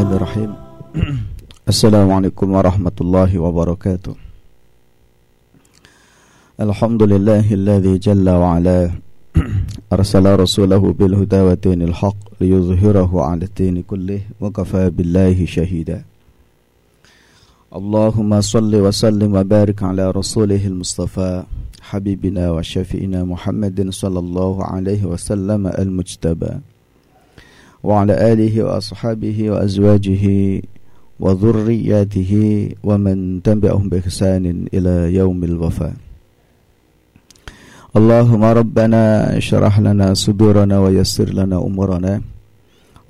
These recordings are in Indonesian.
الرحمن الرحيم. السلام عليكم ورحمة الله وبركاته. الحمد لله الذي جل وعلا أرسل رسوله بالهدى ودين الحق ليظهره على الدين كله وكفى بالله شهيدا. اللهم صل وسلم وبارك على رسوله المصطفى حبيبنا وشفينا محمد صلى الله عليه وسلم المجتبى. وعلى آله وأصحابه وأزواجه وذرياته ومن تبعهم بإحسان إلى يوم الوفاة اللهم ربنا اشرح لنا صدورنا ويسر لنا أمورنا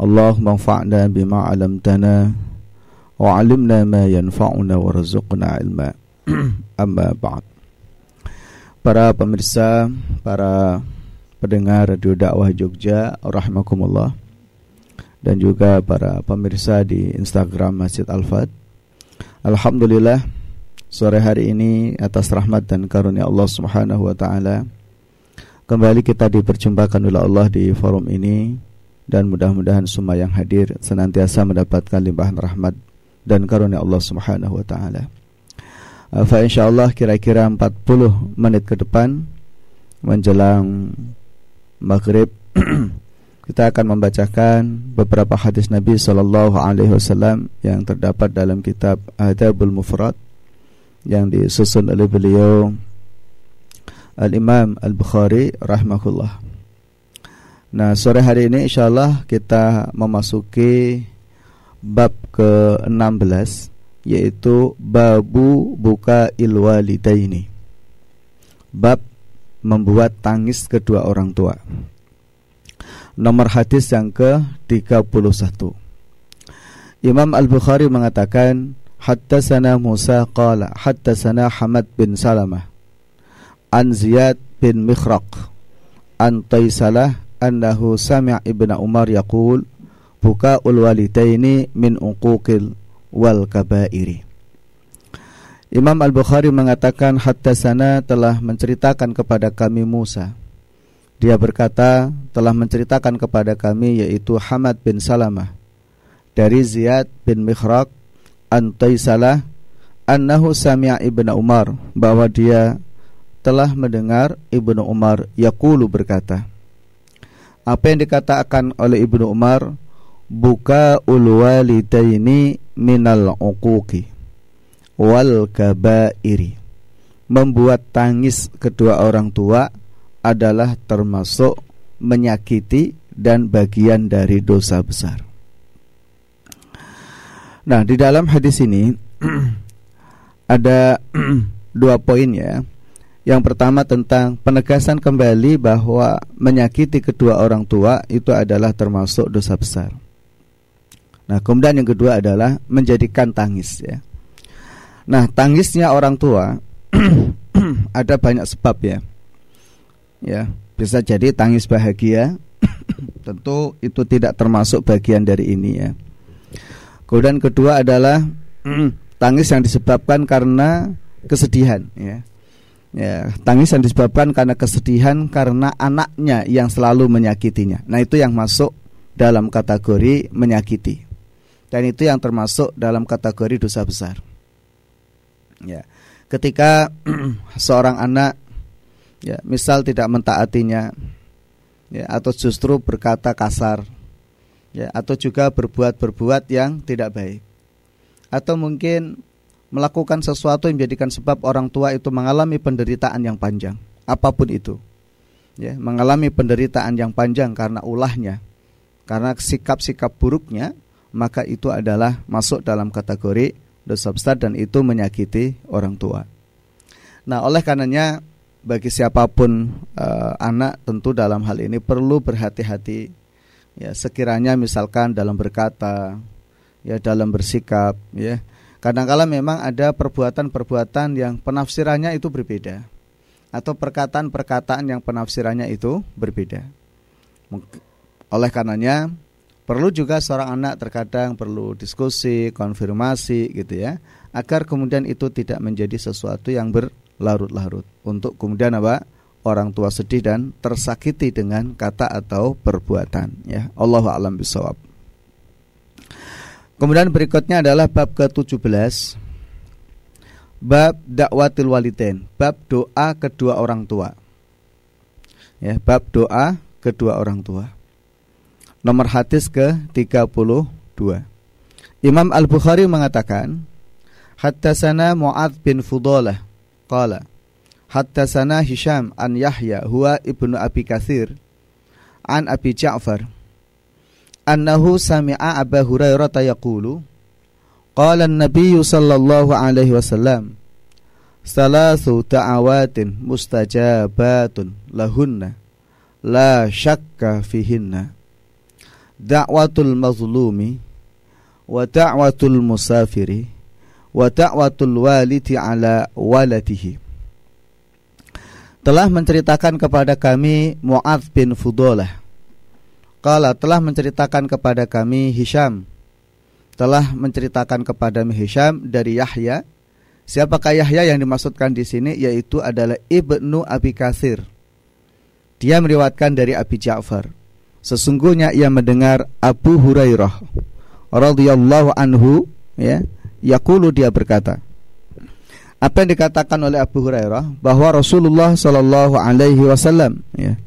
اللهم انفعنا بما علمتنا وعلمنا ما ينفعنا وارزقنا علما أما بعد Para pemirsa, para pendengar Radio Dakwah Jogja, rahimakumullah dan juga para pemirsa di Instagram Masjid Al-Fat. Alhamdulillah sore hari ini atas rahmat dan karunia Allah Subhanahu wa taala kembali kita diperjumpakan oleh Allah di forum ini dan mudah-mudahan semua yang hadir senantiasa mendapatkan limpahan rahmat dan karunia Allah Subhanahu wa taala. Fa insyaallah kira-kira 40 menit ke depan menjelang maghrib kita akan membacakan beberapa hadis Nabi Shallallahu Alaihi Wasallam yang terdapat dalam kitab Adabul Mufrad yang disusun oleh beliau Al Imam Al Bukhari rahimahullah. Nah sore hari ini insya Allah kita memasuki bab ke-16 yaitu babu buka ilwalidaini. Bab membuat tangis kedua orang tua nomor hadis yang ke-31. Imam Al-Bukhari mengatakan Hattasana Musa qala Hattasana Hamad bin Salamah An Ziyad bin Mikhraq An Taisalah Annahu sami' ibn Umar yaqul Buka'ul walidaini min uquqil wal kabairi Imam Al-Bukhari mengatakan Hattasana telah menceritakan kepada kami Musa dia berkata telah menceritakan kepada kami yaitu Hamad bin Salamah dari Ziyad bin Mikhraq an Taisalah annahu sami'a ibnu Umar bahwa dia telah mendengar Ibnu Umar yaqulu berkata Apa yang dikatakan oleh Ibnu Umar buka ulwalidaini minal uquqi wal kabairi membuat tangis kedua orang tua adalah termasuk menyakiti dan bagian dari dosa besar. Nah, di dalam hadis ini ada dua poin ya. Yang pertama tentang penegasan kembali bahwa menyakiti kedua orang tua itu adalah termasuk dosa besar. Nah, kemudian yang kedua adalah menjadikan tangis ya. Nah, tangisnya orang tua ada banyak sebab ya ya bisa jadi tangis bahagia. Tentu itu tidak termasuk bagian dari ini ya. Kemudian kedua adalah tangis yang disebabkan karena kesedihan ya. Ya tangis yang disebabkan karena kesedihan karena anaknya yang selalu menyakitinya. Nah itu yang masuk dalam kategori menyakiti. Dan itu yang termasuk dalam kategori dosa besar. Ya ketika seorang anak ya misal tidak mentaatinya. Ya atau justru berkata kasar. Ya atau juga berbuat-berbuat yang tidak baik. Atau mungkin melakukan sesuatu yang menjadikan sebab orang tua itu mengalami penderitaan yang panjang. Apa pun itu. Ya mengalami penderitaan yang panjang karena ulahnya. Karena sikap-sikap buruknya maka itu adalah masuk dalam kategori dosa besar dan itu menyakiti orang tua. Nah, oleh karenanya bagi siapa pun uh, anak tentu dalam hal ini perlu berhati-hati. Ya sekiranya misalkan dalam berkata ya dalam bersikap ya. Kadangkala memang ada perbuatan-perbuatan yang penafsirannya itu berbeda. Atau perkataan-perkataan yang penafsirannya itu berbeda. Oleh karenanya perlu juga seorang anak terkadang perlu diskusi konfirmasi gitu ya agar kemudian itu tidak menjadi sesuatu yang ber larut-larut. Untuk kemudian apa? Orang tua sedih dan tersakiti dengan kata atau perbuatan ya. Allah alam bisawab Kemudian berikutnya adalah bab ke-17 Bab dakwatul walidain, bab doa kedua orang tua. Ya, bab doa kedua orang tua. Nomor hadis ke-32. Imam Al-Bukhari mengatakan, Hattasana Mu'ad bin Fudalah qala Hattasana Hisham an Yahya huwa ibnu Abi Kathir an Abi Ja'far annahu sami'a Abu Hurairah yaqulu Qala an-nabiy sallallahu alaihi wasallam Salasu ta'awatin mustajabatun lahunna La syakka fihinna Da'watul mazlumi Wa da'watul musafiri Wa da'watul walidi ala waladihi Telah menceritakan kepada kami Mu'adh bin Fudolah Qala telah menceritakan kepada kami Hisham telah menceritakan kepada Hisham dari Yahya. Siapakah Yahya yang dimaksudkan di sini yaitu adalah Ibnu Abi Katsir. Dia meriwayatkan dari Abi Ja'far. Sesungguhnya ia mendengar Abu Hurairah radhiyallahu anhu ya, yaqulu dia berkata. Apa yang dikatakan oleh Abu Hurairah bahwa Rasulullah sallallahu alaihi wasallam ya,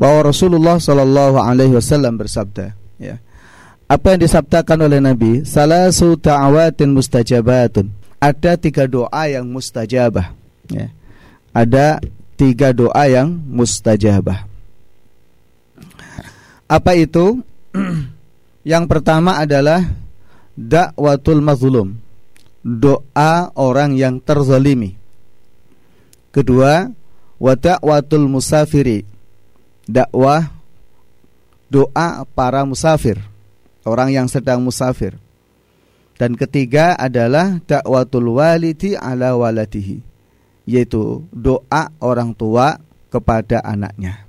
bahwa Rasulullah sallallahu alaihi wasallam bersabda ya apa yang disabdakan oleh Nabi salasu ta'awatin mustajabatun ada tiga doa yang mustajabah ya. ada tiga doa yang mustajabah apa itu yang pertama adalah dakwatul mazlum. Doa orang yang terzalimi. Kedua wa dakwatul musafiri. Dakwah doa para musafir. Orang yang sedang musafir. Dan ketiga adalah dakwatul walidi ala waladihi, yaitu doa orang tua kepada anaknya.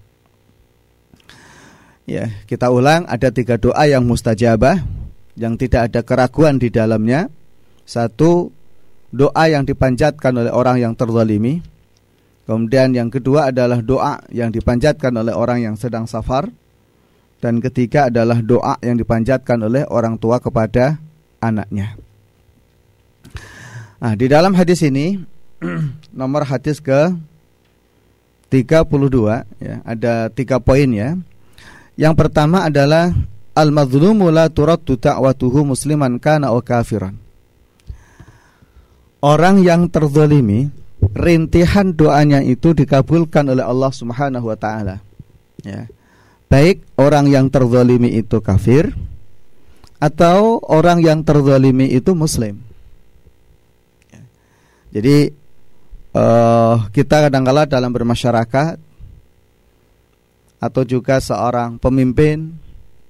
Ya, kita ulang. Ada tiga doa yang mustajabah yang tidak ada keraguan di dalamnya. Satu, doa yang dipanjatkan oleh orang yang terzalimi. Kemudian yang kedua adalah doa yang dipanjatkan oleh orang yang sedang safar dan ketiga adalah doa yang dipanjatkan oleh orang tua kepada anaknya. Nah, di dalam hadis ini nomor hadis ke 32 ya, ada tiga poin ya. Yang pertama adalah al-mazlumu la turaddu da'watuhu musliman kana aw kafiran. Orang yang terzalimi rintihan doanya itu dikabulkan oleh Allah Subhanahu wa taala. Ya baik orang yang terzalimi itu kafir atau orang yang terzalimi itu muslim. Jadi uh, kita kadang-kala dalam bermasyarakat atau juga seorang pemimpin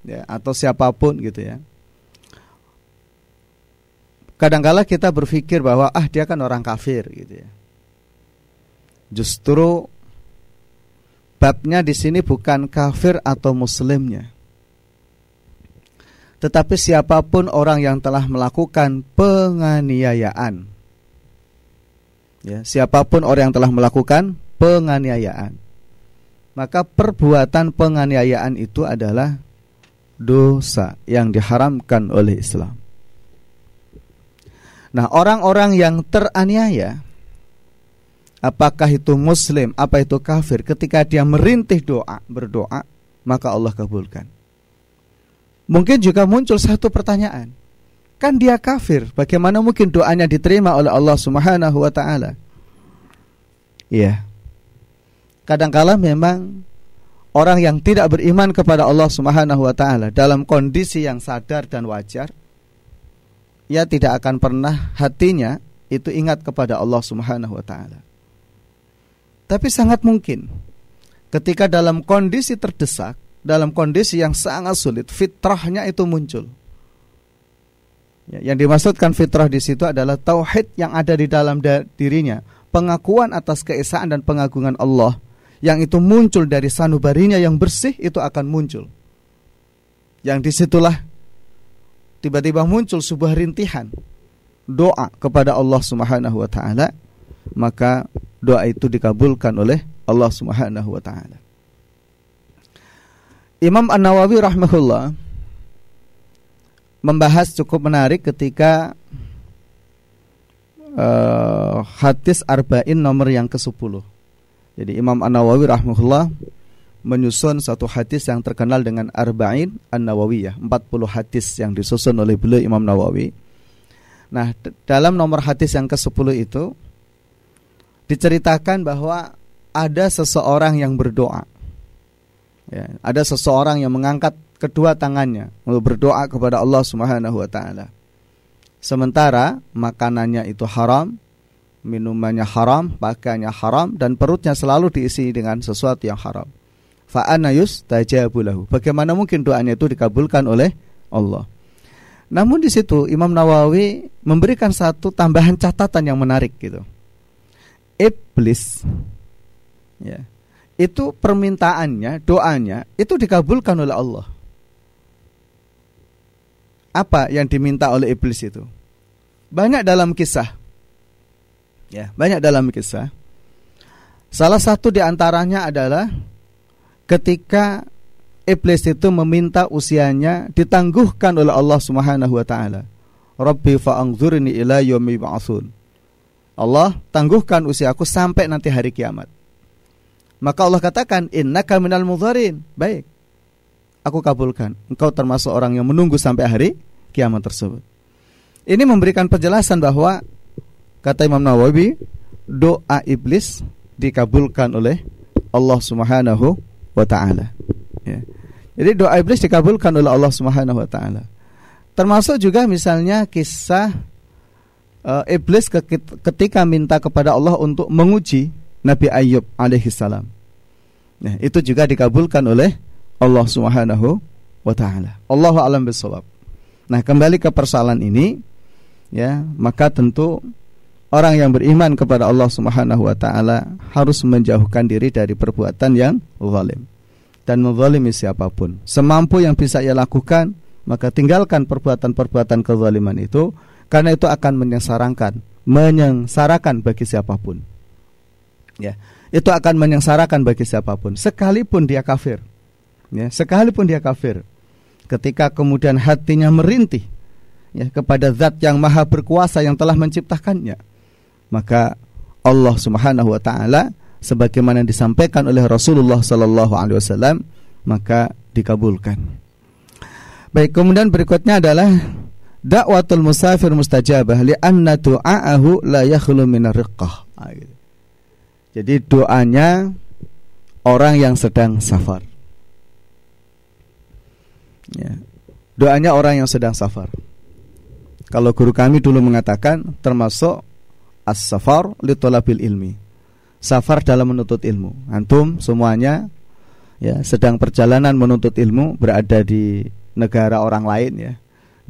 ya, atau siapa pun gitu ya. Kadang-kala kita berpikir bahwa ah dia kan orang kafir gitu ya. Justru babnya di sini bukan kafir atau muslimnya. Tetapi siapa pun orang yang telah melakukan penganiayaan. Ya, siapa pun orang yang telah melakukan penganiayaan. Maka perbuatan penganiayaan itu adalah dosa yang diharamkan oleh Islam. Nah, orang-orang yang teraniaya apakah itu muslim, apa itu kafir, ketika dia merintih doa, berdoa, maka Allah kabulkan. Mungkin juga muncul satu pertanyaan. Kan dia kafir, bagaimana mungkin doanya diterima oleh Allah Subhanahu wa taala? Iya. Kadangkala memang orang yang tidak beriman kepada Allah Subhanahu wa taala dalam kondisi yang sadar dan wajar ia tidak akan pernah hatinya itu ingat kepada Allah Subhanahu wa taala. Tapi sangat mungkin ketika dalam kondisi terdesak, dalam kondisi yang sangat sulit, fitrahnya itu muncul. Ya, yang dimaksudkan fitrah di situ adalah tauhid yang ada di dalam dirinya, pengakuan atas keesaan dan pengagungan Allah yang itu muncul dari sanubarinya yang bersih itu akan muncul. Yang di situlah tiba-tiba muncul sebuah rintihan doa kepada Allah Subhanahu wa taala maka doa itu dikabulkan oleh Allah Subhanahu wa taala. Imam An-Nawawi rahimahullah membahas cukup menarik ketika uh, hadis arba'in nomor yang ke-10. Jadi Imam An-Nawawi rahimahullah menyusun satu hadis yang terkenal dengan arba'in An-Nawawiyah, 40 hadis yang disusun oleh beliau Imam Nawawi. Nah, dalam nomor hadis yang ke-10 itu diceritakan bahwa ada seseorang yang berdoa. Ya, ada seseorang yang mengangkat kedua tangannya untuk berdoa kepada Allah Subhanahu wa taala. Sementara makanannya itu haram, minumannya haram, pakaiannya haram dan perutnya selalu diisi dengan sesuatu yang haram. Fa'anayus tajabulahu. Bagaimana mungkin doanya itu dikabulkan oleh Allah? Namun di situ Imam Nawawi memberikan satu tambahan catatan yang menarik gitu. Iblis ya. Itu permintaannya, doanya itu dikabulkan oleh Allah apa yang diminta oleh iblis itu? Banyak dalam kisah. Ya, banyak dalam kisah. Salah satu di antaranya adalah ketika iblis itu meminta usianya ditangguhkan oleh Allah Subhanahu wa taala. Rabbi fa'anzurni ila yaumi ba'tsun. Allah, tangguhkan usiaku sampai nanti hari kiamat. Maka Allah katakan, "Innaka minal mudharin." Baik aku kabulkan. Engkau termasuk orang yang menunggu sampai hari kiamat tersebut. Ini memberikan penjelasan bahwa kata Imam Nawawi, doa iblis dikabulkan oleh Allah Subhanahu wa taala. Ya. Jadi doa iblis dikabulkan oleh Allah Subhanahu wa taala. Termasuk juga misalnya kisah uh, iblis ketika minta kepada Allah untuk menguji Nabi Ayub alaihissalam. Nah, itu juga dikabulkan oleh Allah Subhanahu wa taala. Allahu alam bisawab. Nah, kembali ke persoalan ini ya, maka tentu orang yang beriman kepada Allah Subhanahu wa taala harus menjauhkan diri dari perbuatan yang zalim. Dan menzalimi siapa pun. Semampu yang bisa ia lakukan, maka tinggalkan perbuatan-perbuatan kezaliman itu karena itu akan menyengsarakan, menyengsarakan bagi siapa pun. Ya, itu akan menyengsarakan bagi siapa pun. Sekalipun dia kafir. Ya, sekalipun dia kafir. Ketika kemudian hatinya merintih ya kepada zat yang maha berkuasa yang telah menciptakannya maka Allah Subhanahu wa taala sebagaimana disampaikan oleh Rasulullah sallallahu alaihi wasallam maka dikabulkan. Baik, kemudian berikutnya adalah dakwatul musafir mustajabah li anna du'aahu la yakhlu min riqqah. Ah, gitu. Jadi doanya orang yang sedang safar. Ya. Doanya orang yang sedang safar. Kalau guru kami dulu mengatakan termasuk as-safar li talabil ilmi. Safar dalam menuntut ilmu. Antum semuanya ya sedang perjalanan menuntut ilmu berada di negara orang lain ya.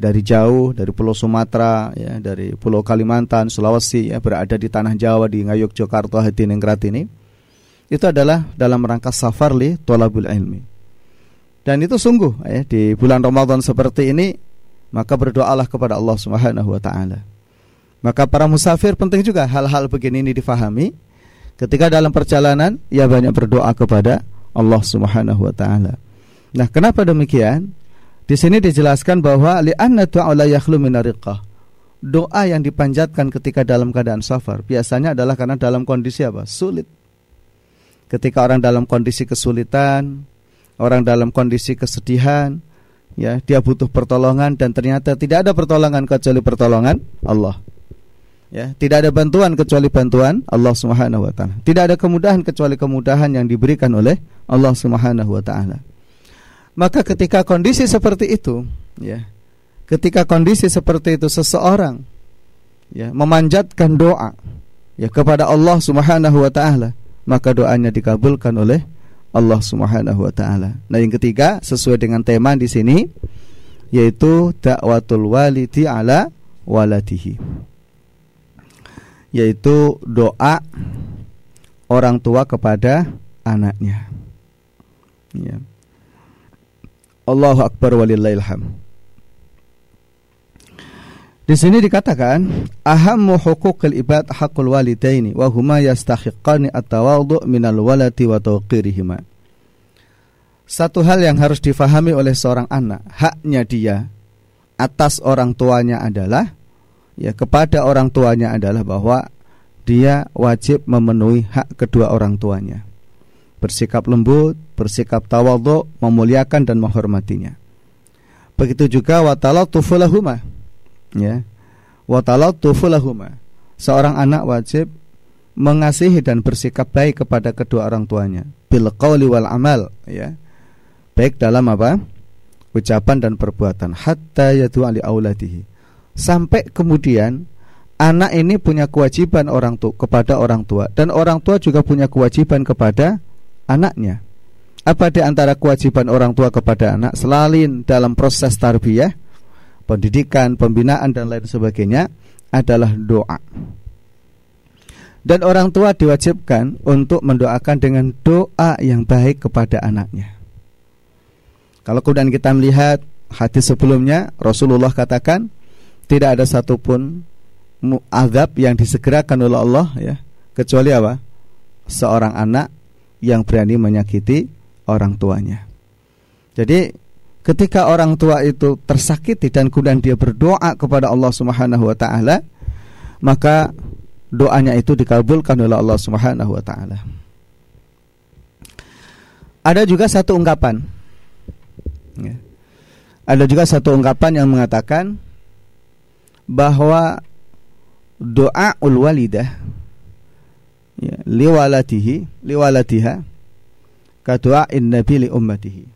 Dari jauh, dari Pulau Sumatera, ya, dari Pulau Kalimantan, Sulawesi, ya, berada di tanah Jawa di Ngayog, Jakarta, Hadiningrat ini, itu adalah dalam rangka safar li tolabul ilmi. Dan itu sungguh ya, di bulan Ramadan seperti ini maka berdoalah kepada Allah Subhanahu wa taala. Maka para musafir penting juga hal-hal begini ini difahami. Ketika dalam perjalanan ia banyak berdoa kepada Allah Subhanahu wa taala. Nah, kenapa demikian? Di sini dijelaskan bahwa li'anna du'a la yakhlu min Doa yang dipanjatkan ketika dalam keadaan safar biasanya adalah karena dalam kondisi apa? Sulit. Ketika orang dalam kondisi kesulitan, orang dalam kondisi kesedihan, ya, dia butuh pertolongan dan ternyata tidak ada pertolongan kecuali pertolongan Allah. Ya, tidak ada bantuan kecuali bantuan Allah Subhanahu wa taala. Tidak ada kemudahan kecuali kemudahan yang diberikan oleh Allah Subhanahu wa taala. Maka ketika kondisi seperti itu, ya. Ketika kondisi seperti itu seseorang ya memanjatkan doa ya kepada Allah Subhanahu wa taala, maka doanya dikabulkan oleh Allah Subhanahu wa taala. Nah, yang ketiga sesuai dengan tema di sini yaitu dakwatul walidi ala waladihi. Yaitu doa orang tua kepada anaknya. Ya. Allahu akbar walillahilham. Di sini dikatakan ahammu huquqil ibad haqqul walidaini wa huma yastahiqqani at-tawadhu minal walati wa tawqirihima. Satu hal yang harus difahami oleh seorang anak, haknya dia atas orang tuanya adalah ya kepada orang tuanya adalah bahwa dia wajib memenuhi hak kedua orang tuanya. Bersikap lembut, bersikap tawadhu, memuliakan dan menghormatinya. Begitu juga lahuma. Ya. Watalatufu lahuma. Seorang anak wajib mengasihi dan bersikap baik kepada kedua orang tuanya bil wal amal ya. Baik dalam apa? ucapan dan perbuatan hatta yatu ali auladihi sampai kemudian anak ini punya kewajiban orang tua kepada orang tua. Dan orang tua juga punya kewajiban kepada anaknya. Apa di antara kewajiban orang tua kepada anak? Selain dalam proses tarbiyah pendidikan pembinaan dan lain sebagainya adalah doa. Dan orang tua diwajibkan untuk mendoakan dengan doa yang baik kepada anaknya. Kalau kemudian kita melihat hadis sebelumnya Rasulullah katakan tidak ada satupun azab yang disegerakan oleh Allah ya kecuali apa? Seorang anak yang berani menyakiti orang tuanya. Jadi ketika orang tua itu tersakiti dan kemudian dia berdoa kepada Allah Subhanahu wa taala, maka doanya itu dikabulkan oleh Allah Subhanahu wa taala. Ada juga satu ungkapan Ya. Ada juga satu ungkapan yang mengatakan bahwa doa ul walidah ya, liwalatihi liwalatiha kadoa in nabi li ummatihi.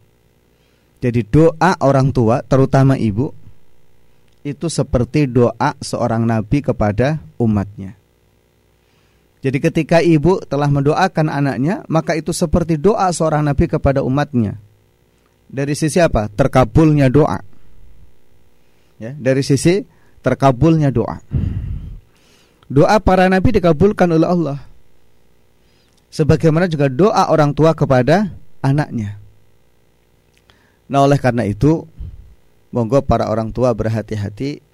Jadi doa orang tua terutama ibu itu seperti doa seorang nabi kepada umatnya. Jadi ketika ibu telah mendoakan anaknya, maka itu seperti doa seorang nabi kepada umatnya dari sisi apa? Terkabulnya doa. Ya, dari sisi terkabulnya doa. Doa para nabi dikabulkan oleh Allah. Sebagaimana juga doa orang tua kepada anaknya. Nah, oleh karena itu, monggo para orang tua berhati-hati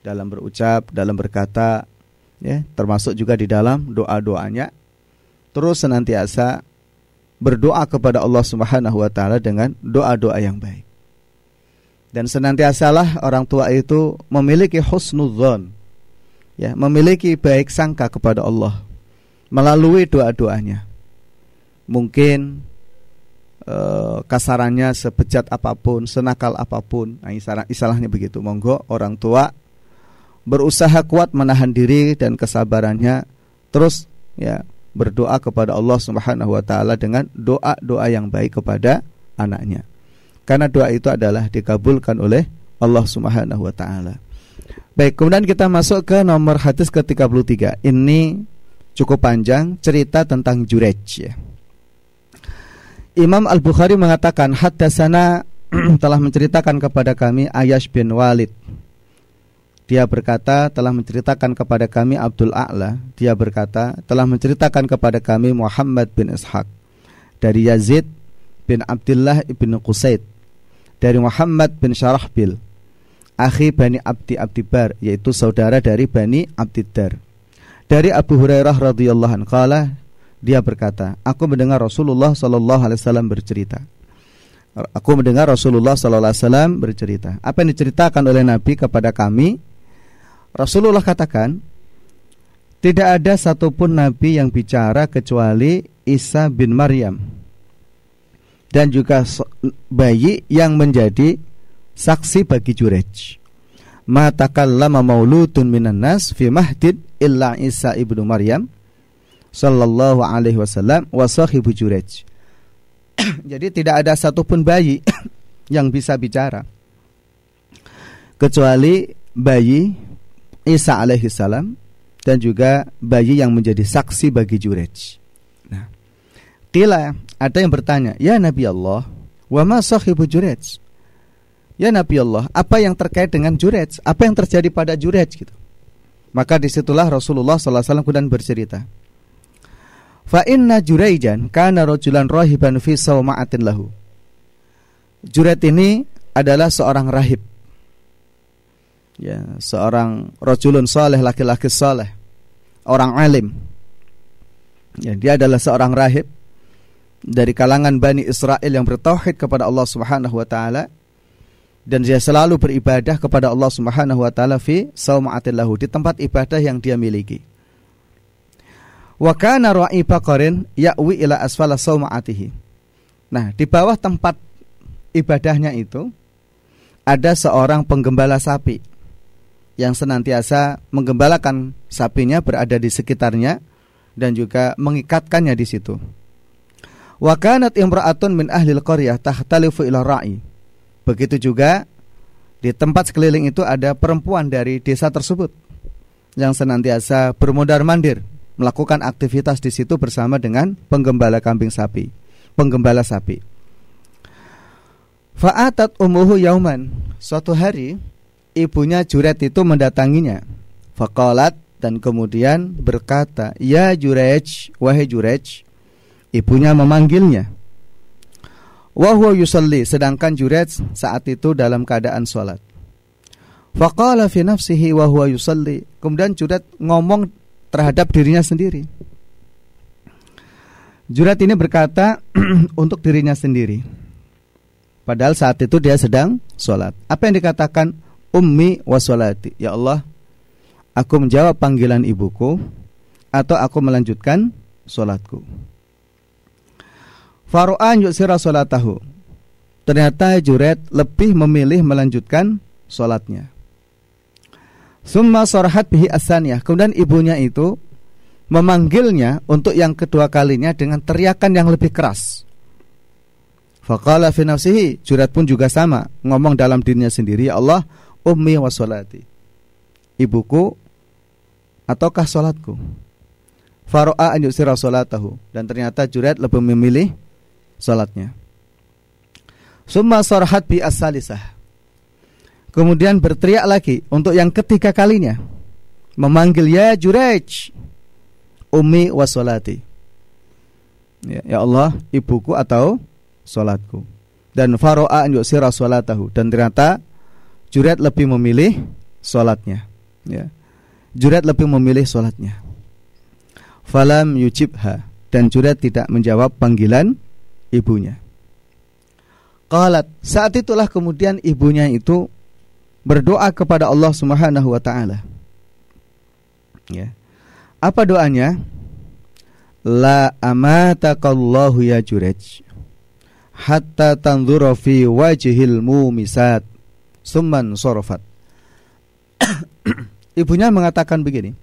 dalam berucap, dalam berkata, ya, termasuk juga di dalam doa-doanya. Terus senantiasa berdoa kepada Allah Subhanahu wa taala dengan doa-doa yang baik. Dan senantiasalah orang tua itu memiliki husnudzon. Ya, memiliki baik sangka kepada Allah melalui doa-doanya. Mungkin uh, kasarannya sebejat apa pun, senakal apa pun, nah, istilah, istilahnya begitu. Monggo orang tua berusaha kuat menahan diri dan kesabarannya terus ya berdoa kepada Allah Subhanahu wa taala dengan doa-doa yang baik kepada anaknya. Karena doa itu adalah dikabulkan oleh Allah Subhanahu wa taala. Baik, kemudian kita masuk ke nomor hadis ke-33. Ini cukup panjang cerita tentang Jurej ya. Imam Al-Bukhari mengatakan haddatsana telah menceritakan kepada kami Ayash bin Walid dia berkata telah menceritakan kepada kami Abdul A'la Dia berkata telah menceritakan kepada kami Muhammad bin Ishaq Dari Yazid bin Abdullah ibn Qusaid Dari Muhammad bin Syarahbil Akhi Bani Abdi Abdibar Yaitu saudara dari Bani Abdiddar Dari Abu Hurairah radhiyallahu anhu Dia berkata Aku mendengar Rasulullah wasallam bercerita. Aku mendengar Rasulullah wasallam bercerita. Apa yang diceritakan oleh Nabi kepada kami? Rasulullah katakan tidak ada satupun nabi yang bicara kecuali Isa bin Maryam dan juga bayi yang menjadi saksi bagi Jurej. Ma mauludun minan nas fi mahdid illa Isa ibnu Maryam sallallahu alaihi wasallam wa sahibu Jurej. Jadi tidak ada satupun bayi yang bisa bicara kecuali bayi Isa alaihi salam dan juga bayi yang menjadi saksi bagi Jurej. Nah, Kila ada yang bertanya, "Ya Nabi Allah, wa ma sahibu Jurej?" Ya Nabi Allah, apa yang terkait dengan Jurej? Apa yang terjadi pada Jurej gitu? Maka di situlah Rasulullah SAW kemudian bercerita. Fa inna Juraijan kana rajulan rahiban fi sawma'atin lahu. Juret ini adalah seorang rahib ya seorang rojulun soleh laki-laki soleh orang alim ya dia adalah seorang rahib dari kalangan Bani Israel yang bertauhid kepada Allah Subhanahu wa taala dan dia selalu beribadah kepada Allah Subhanahu wa taala fi sauma'atillahu di tempat ibadah yang dia miliki. Wa kana ra'i baqarin ya'wi ila asfala sauma'atihi. Nah, di bawah tempat ibadahnya itu ada seorang penggembala sapi yang senantiasa menggembalakan sapinya berada di sekitarnya dan juga mengikatkannya di situ. Wa kanat imra'atun min ahli qaryah tahtalifu ila ra'i. Begitu juga di tempat sekeliling itu ada perempuan dari desa tersebut yang senantiasa bermondar-mandir melakukan aktivitas di situ bersama dengan penggembala kambing sapi, penggembala sapi. Fa'atat umuhu yauman. Suatu hari ibunya Juret itu mendatanginya. Faqalat dan kemudian berkata, "Ya Jurej, wahai Jurej." Ibunya memanggilnya. Wahwa yusalli sedangkan Juret saat itu dalam keadaan sholat. Faqala fi nafsihi wa huwa yusalli. Kemudian Juret ngomong terhadap dirinya sendiri. Juret ini berkata untuk dirinya sendiri. Padahal saat itu dia sedang sholat. Apa yang dikatakan ummi wasolati? Ya Allah, aku menjawab panggilan ibuku atau aku melanjutkan sholatku. Faru'an yuksira sholatahu. Ternyata Juret lebih memilih melanjutkan sholatnya. Summa sorhat bihi asaniyah. Kemudian ibunya itu memanggilnya untuk yang kedua kalinya dengan teriakan yang lebih keras. Faqala fi nafsihi, Jurat pun juga sama, ngomong dalam dirinya sendiri, ya Allah, ummi wa salati. Ibuku ataukah salatku? Faro'a an yusira salatahu dan ternyata Jurat lebih memilih salatnya. Summa sarhat bi as-salisah. Kemudian berteriak lagi untuk yang ketiga kalinya. Memanggil ya Jurej. Ummi wa salati. Ya, ya Allah, ibuku atau solatku dan faro'a yusira solatahu dan ternyata Juret lebih memilih solatnya ya. Juret lebih memilih solatnya falam yujibha dan Juret tidak menjawab panggilan ibunya. Qalat saat itulah kemudian ibunya itu berdoa kepada Allah Subhanahu wa taala. Ya. Apa doanya? La amatakallahu ya Jurej hatta tanzura fi wajhil mumisat summan sorofat ibunya mengatakan begini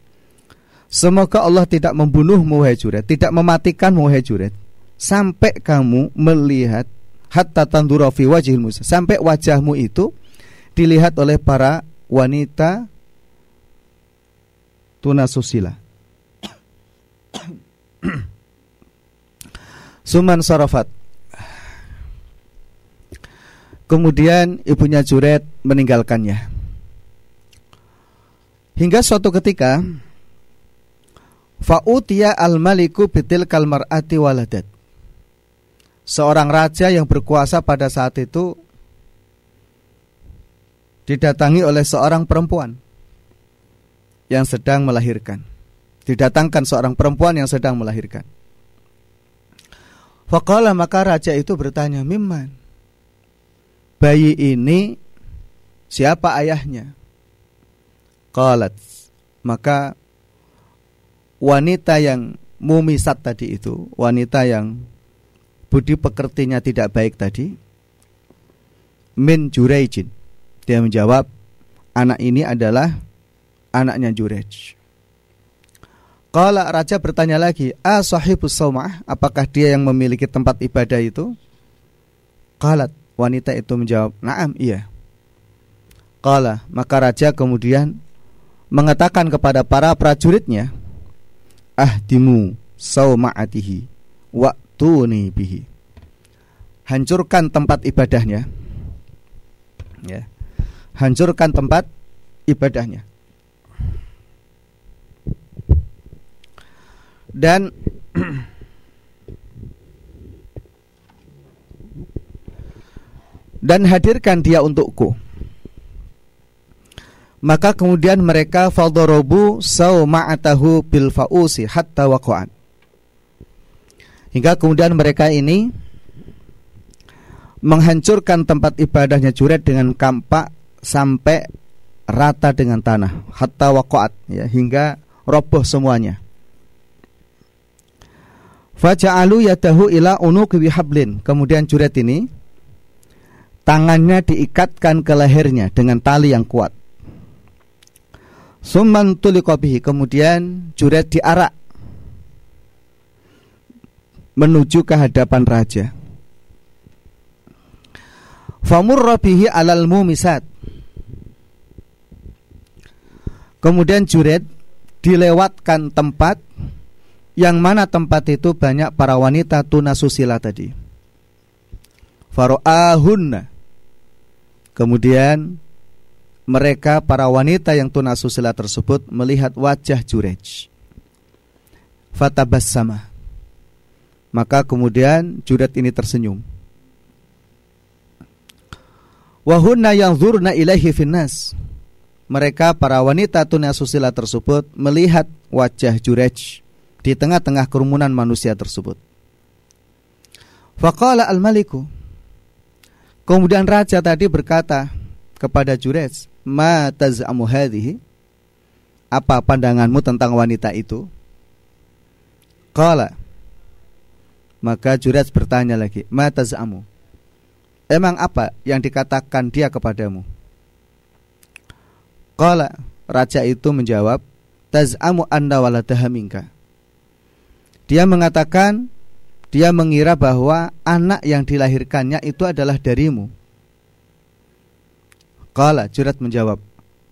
semoga Allah tidak membunuhmu wahai tidak mematikanmu wahai sampai kamu melihat hatta tanzura fi wajhil mumisat sampai wajahmu itu dilihat oleh para wanita tunasusila. Suman sorofat Kemudian ibunya Juret meninggalkannya. Hingga suatu ketika Fa'utiya al-maliku bitil kalmar'ati waladat Seorang raja yang berkuasa pada saat itu Didatangi oleh seorang perempuan Yang sedang melahirkan Didatangkan seorang perempuan yang sedang melahirkan Faqala maka raja itu bertanya Mimman bayi ini siapa ayahnya? Qalat. Maka wanita yang mumisat tadi itu, wanita yang budi pekertinya tidak baik tadi, min Jurejin. Dia menjawab, anak ini adalah anaknya Jurej. Kalau raja bertanya lagi, "Ah sahibus apakah dia yang memiliki tempat ibadah itu?" Qalat, Wanita itu menjawab, "Na'am, iya." Qala, maka raja kemudian mengatakan kepada para prajuritnya, "Ahdimu sauma'atihi wa'tuni bihi." Hancurkan tempat ibadahnya. Ya. Hancurkan tempat ibadahnya. Dan dan hadirkan dia untukku. Maka kemudian mereka fadorobu sauma'atahu bil fausi hatta waqa'at. Hingga kemudian mereka ini menghancurkan tempat ibadahnya Juret dengan kampak sampai rata dengan tanah hatta waqaat ya hingga roboh semuanya. Faja'alu yadahu ila unuqi bihablin. Kemudian Juret ini tangannya diikatkan ke lehernya dengan tali yang kuat. Summan kemudian juret diarak menuju ke hadapan raja. Famurra bihi alal mumisat. Kemudian juret dilewatkan tempat yang mana tempat itu banyak para wanita tunasusila tadi. Faro'ahunna. Kemudian mereka para wanita yang tunasusila tersebut melihat wajah Jurej. Fatabas sama. Maka kemudian Juret ini tersenyum. Wahunna yang zurna ilahi finnas. Mereka para wanita tunasusila tersebut melihat wajah Jurej di tengah-tengah kerumunan manusia tersebut. Faqala al-maliku. Kemudian raja tadi berkata kepada Jurej, ma taz'amu apa pandanganmu tentang wanita itu qala maka Jurat bertanya lagi ma taz'amu emang apa yang dikatakan dia kepadamu qala raja itu menjawab taz'amu anda waladaha minka dia mengatakan dia mengira bahwa anak yang dilahirkannya itu adalah darimu Qala Jurat menjawab,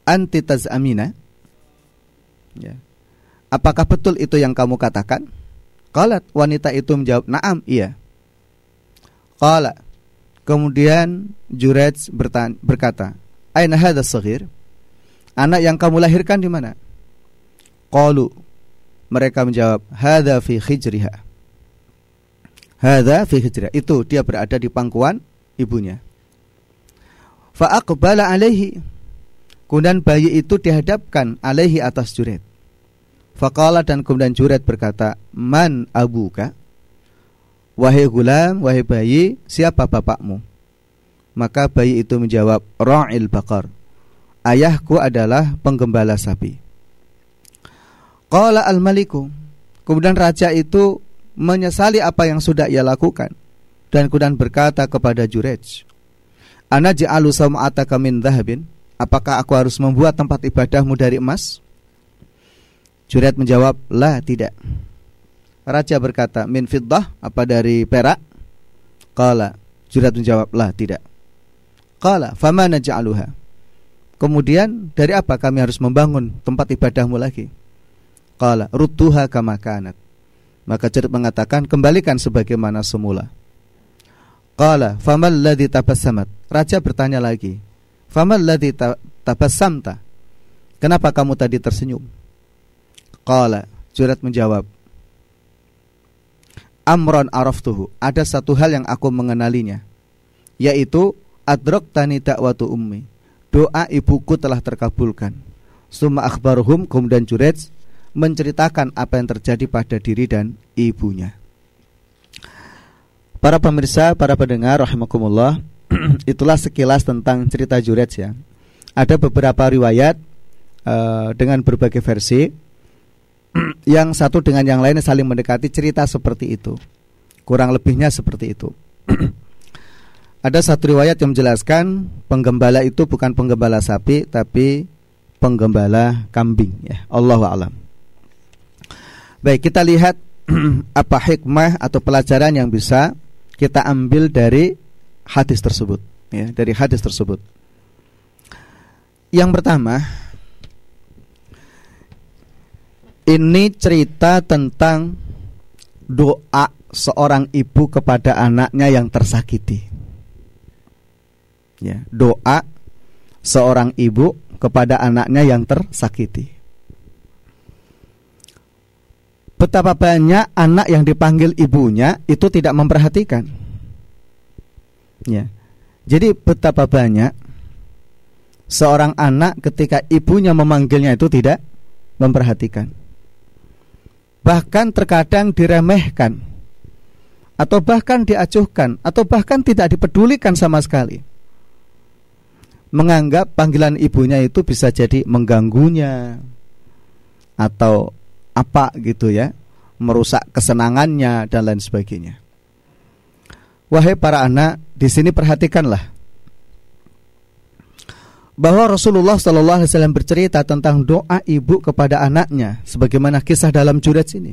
"Anti taz'amina?" Ya. Apakah betul itu yang kamu katakan? Qalat wanita itu menjawab, "Na'am, iya." Qala Kemudian Jurej berkata, "Aina hadha saghir?" Anak yang kamu lahirkan di mana? Qalu Mereka menjawab, "Hadza fi khijriha." Hadza fi khijriha. Itu dia berada di pangkuan ibunya. Fa'aqbala alaihi. Kemudian bayi itu dihadapkan alaihi atas Juret. Faqala dan kemudian Juret berkata, "Man abuka?" Wahai gulam, wahai bayi, siapa bapakmu? Maka bayi itu menjawab, Ra'il bakar. Ayahku adalah penggembala sapi. Qala al-maliku. Kemudian raja itu menyesali apa yang sudah ia lakukan dan kemudian berkata kepada Jurej, Ana ja'alu sam'ataka min dhahabin? Apakah aku harus membuat tempat ibadahmu dari emas? Juret menjawab, "La, tidak." Raja berkata, "Min fiddah? Apa dari perak?" Qala. Juret menjawab, "La, tidak." Qala, "Famana ja'aluha?" Kemudian dari apa kami harus membangun tempat ibadahmu lagi? Qala, "Rudduha kama kanat." Maka Juret mengatakan, "Kembalikan sebagaimana semula." Qala famal ladzi tabassamat. Raja bertanya lagi. Famal ladzi tabassamta? Kenapa kamu tadi tersenyum? Qala Jurat menjawab. Amron araftuhu. Ada satu hal yang aku mengenalinya. Yaitu tani dakwatu ummi. Doa ibuku telah terkabulkan. Suma akhbaruhum kemudian Juret menceritakan apa yang terjadi pada diri dan ibunya. Para pemirsa, para pendengar rahimakumullah, itulah sekilas tentang cerita Juret ya. Ada beberapa riwayat uh, dengan berbagai versi yang satu dengan yang lain saling mendekati cerita seperti itu. Kurang lebihnya seperti itu. Ada satu riwayat yang menjelaskan penggembala itu bukan penggembala sapi tapi penggembala kambing ya. Allahu alam. Baik, kita lihat apa hikmah atau pelajaran yang bisa kita ambil dari hadis tersebut ya dari hadis tersebut yang pertama ini cerita tentang doa seorang ibu kepada anaknya yang tersakiti ya doa seorang ibu kepada anaknya yang tersakiti betapa banyak anak yang dipanggil ibunya itu tidak memperhatikan. Ya. Jadi betapa banyak seorang anak ketika ibunya memanggilnya itu tidak memperhatikan. Bahkan terkadang diremehkan atau bahkan diacuhkan atau bahkan tidak dipedulikan sama sekali. Menganggap panggilan ibunya itu bisa jadi mengganggunya atau apa gitu ya, merusak kesenangannya dan lain sebagainya. Wahai para anak, di sini perhatikanlah bahwa Rasulullah Shallallahu Alaihi Wasallam bercerita tentang doa ibu kepada anaknya, sebagaimana kisah dalam jurat ini.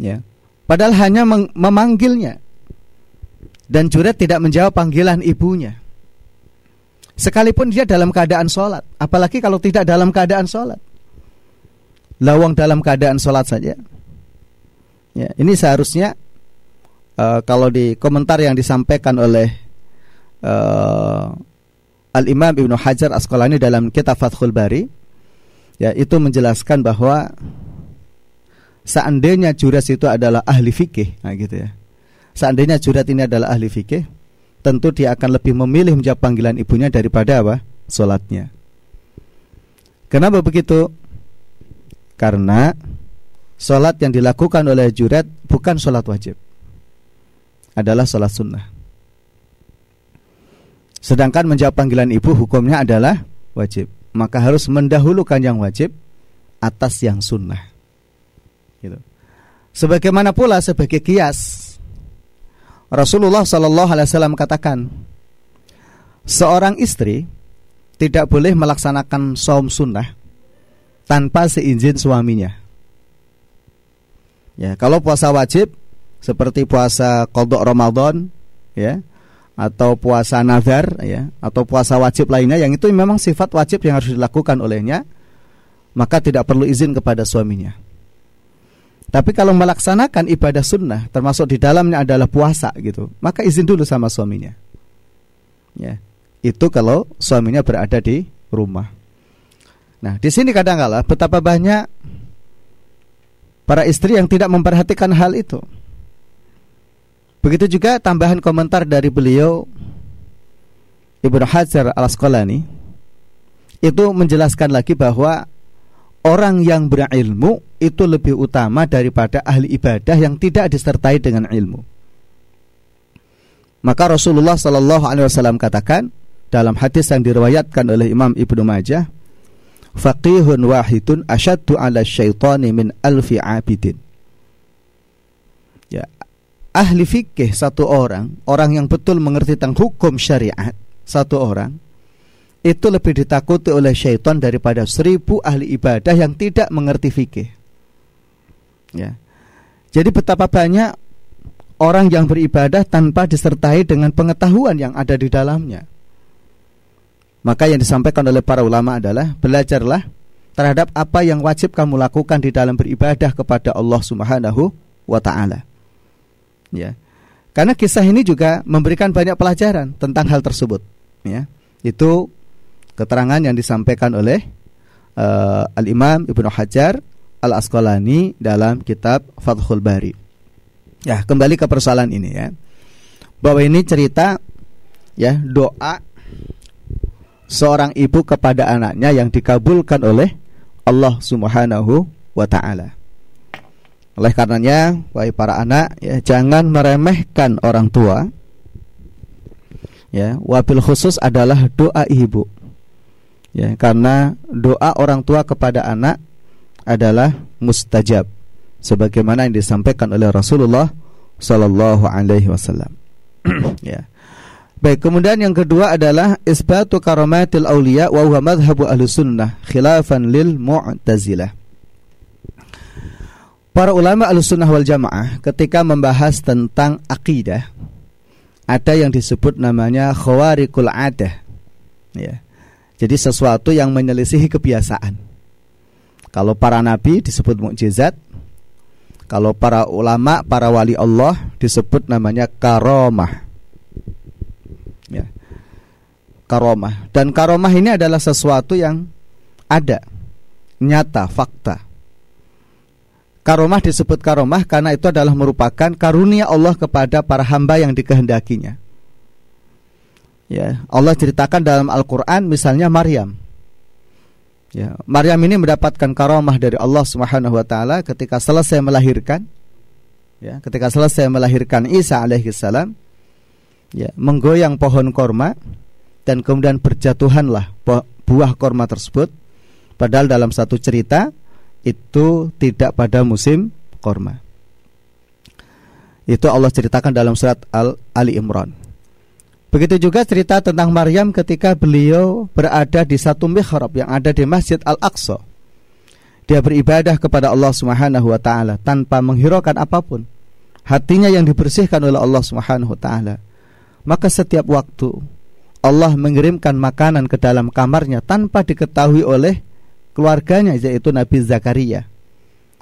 Ya, padahal hanya memanggilnya dan jurat tidak menjawab panggilan ibunya. Sekalipun dia dalam keadaan sholat, apalagi kalau tidak dalam keadaan sholat, lawang dalam keadaan sholat saja. Ya, ini seharusnya uh, kalau di komentar yang disampaikan oleh uh, Al-Imam Ibnu Hajar Asqalani dalam kitab Fathul Bari ya itu menjelaskan bahwa seandainya juras itu adalah ahli fikih nah gitu ya. Seandainya jurat ini adalah ahli fikih, tentu dia akan lebih memilih menjawab panggilan ibunya daripada apa? salatnya. Kenapa begitu? Karena salat yang dilakukan oleh jurat bukan salat wajib. Adalah salat sunnah. Sedangkan menjawab panggilan ibu hukumnya adalah wajib. Maka harus mendahulukan yang wajib atas yang sunnah. Gitu. Sebagaimana pula sebagai kias Rasulullah Shallallahu Alaihi Wasallam katakan seorang istri tidak boleh melaksanakan saum sunnah tanpa seizin suaminya. Ya, kalau puasa wajib seperti puasa kodok Ramadan, ya, atau puasa nazar ya atau puasa wajib lainnya yang itu memang sifat wajib yang harus dilakukan olehnya maka tidak perlu izin kepada suaminya. Tapi kalau melaksanakan ibadah sunnah termasuk di dalamnya adalah puasa gitu, maka izin dulu sama suaminya. Ya. Itu kalau suaminya berada di rumah. Nah, di sini kadang kala betapa banyak para istri yang tidak memperhatikan hal itu. Begitu juga tambahan komentar dari beliau Ibnu Hajar Al-Asqalani itu menjelaskan lagi bahwa orang yang berilmu itu lebih utama daripada ahli ibadah yang tidak disertai dengan ilmu. Maka Rasulullah Shallallahu Alaihi Wasallam katakan dalam hadis yang diriwayatkan oleh Imam Ibnu Majah, faqihun wahidun asyaddu ala syaitani min alfi abidin ahli fikih satu orang, orang yang betul mengerti tentang hukum syariat satu orang, itu lebih ditakuti oleh syaitan daripada seribu ahli ibadah yang tidak mengerti fikih. Ya. Jadi betapa banyak orang yang beribadah tanpa disertai dengan pengetahuan yang ada di dalamnya. Maka yang disampaikan oleh para ulama adalah belajarlah terhadap apa yang wajib kamu lakukan di dalam beribadah kepada Allah Subhanahu wa taala. Ya. Karena kisah ini juga memberikan banyak pelajaran tentang hal tersebut, ya. Itu keterangan yang disampaikan oleh uh, Al-Imam Ibnu Hajar Al-Asqalani dalam kitab Fathul Bari. Ya, kembali ke persoalan ini ya. Bahwa ini cerita ya doa seorang ibu kepada anaknya yang dikabulkan oleh Allah Subhanahu wa taala. Oleh karenanya, wahai para anak, ya jangan meremehkan orang tua. Ya, wabil khusus adalah doa ibu. Ya, karena doa orang tua kepada anak adalah mustajab sebagaimana yang disampaikan oleh Rasulullah sallallahu alaihi wasallam. ya. Baik, kemudian yang kedua adalah isbatu karamatil auliya wa huwa madhhabu ahlussunnah khilafan lil mu'tazilah. Para ulama al-sunnah wal jamaah ketika membahas tentang akidah ada yang disebut namanya khawarikul adah. Ya. Jadi sesuatu yang menyelisihi kebiasaan. Kalau para nabi disebut mukjizat, kalau para ulama, para wali Allah disebut namanya karomah. Ya. Karomah. Dan karomah ini adalah sesuatu yang ada, nyata, fakta Karomah disebut karomah karena itu adalah merupakan karunia Allah kepada para hamba yang dikehendakinya. Ya, Allah ceritakan dalam Al-Qur'an misalnya Maryam. Ya, Maryam ini mendapatkan karomah dari Allah Subhanahu wa taala ketika selesai melahirkan. ya ketika selesai melahirkan Isa alaihissalam ya menggoyang pohon korma dan kemudian berjatuhanlah buah korma tersebut padahal dalam satu cerita itu tidak pada musim korma itu Allah ceritakan dalam surat Al Ali Imran begitu juga cerita tentang Maryam ketika beliau berada di satu mihrab yang ada di Masjid Al-Aqsa dia beribadah kepada Allah Subhanahu wa taala tanpa menghiraukan apa pun. Hatinya yang dibersihkan oleh Allah Subhanahu wa taala. Maka setiap waktu Allah mengirimkan makanan ke dalam kamarnya tanpa diketahui oleh keluarganya yaitu Nabi Zakaria.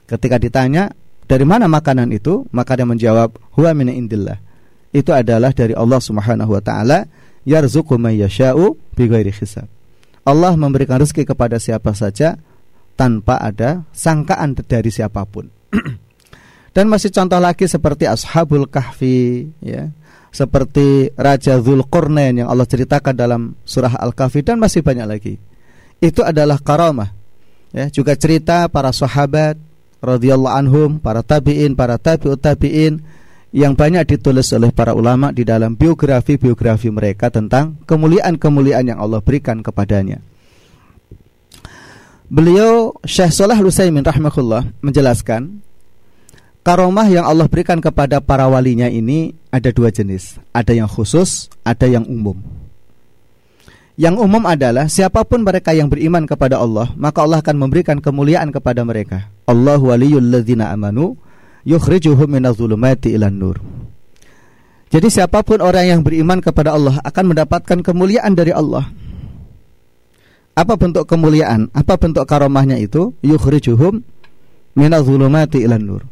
Ketika ditanya, "Dari mana makanan itu?" maka dia menjawab, "Huwa min indillah." Itu adalah dari Allah Subhanahu wa taala, yarzuqu may yasha'u bighairi hisab. Allah memberikan rezeki kepada siapa saja tanpa ada sangkaan dari siapa pun. Dan masih contoh lagi seperti Ashabul Kahfi ya. Seperti Raja Zulkarnain yang Allah ceritakan dalam surah Al-Kahfi dan masih banyak lagi. Itu adalah karamah. Ya, juga cerita para sahabat radhiyallahu anhum, para tabi'in, para tabi'ut tabi'in yang banyak ditulis oleh para ulama di dalam biografi-biografi mereka tentang kemuliaan-kemuliaan yang Allah berikan kepadanya. Beliau Syekh Salah Lusaimin rahimahullah menjelaskan karomah yang Allah berikan kepada para walinya ini ada dua jenis, ada yang khusus, ada yang umum. Yang umum adalah siapa pun mereka yang beriman kepada Allah, maka Allah akan memberikan kemuliaan kepada mereka. Allah waliyul ladzina amanu yukhrijuhum minadh-dhulumati ilan nur. Jadi siapa pun orang yang beriman kepada Allah akan mendapatkan kemuliaan dari Allah. Apa bentuk kemuliaan? Apa bentuk karomahnya itu? Yukhrijuhum minadh-dhulumati ilan nur.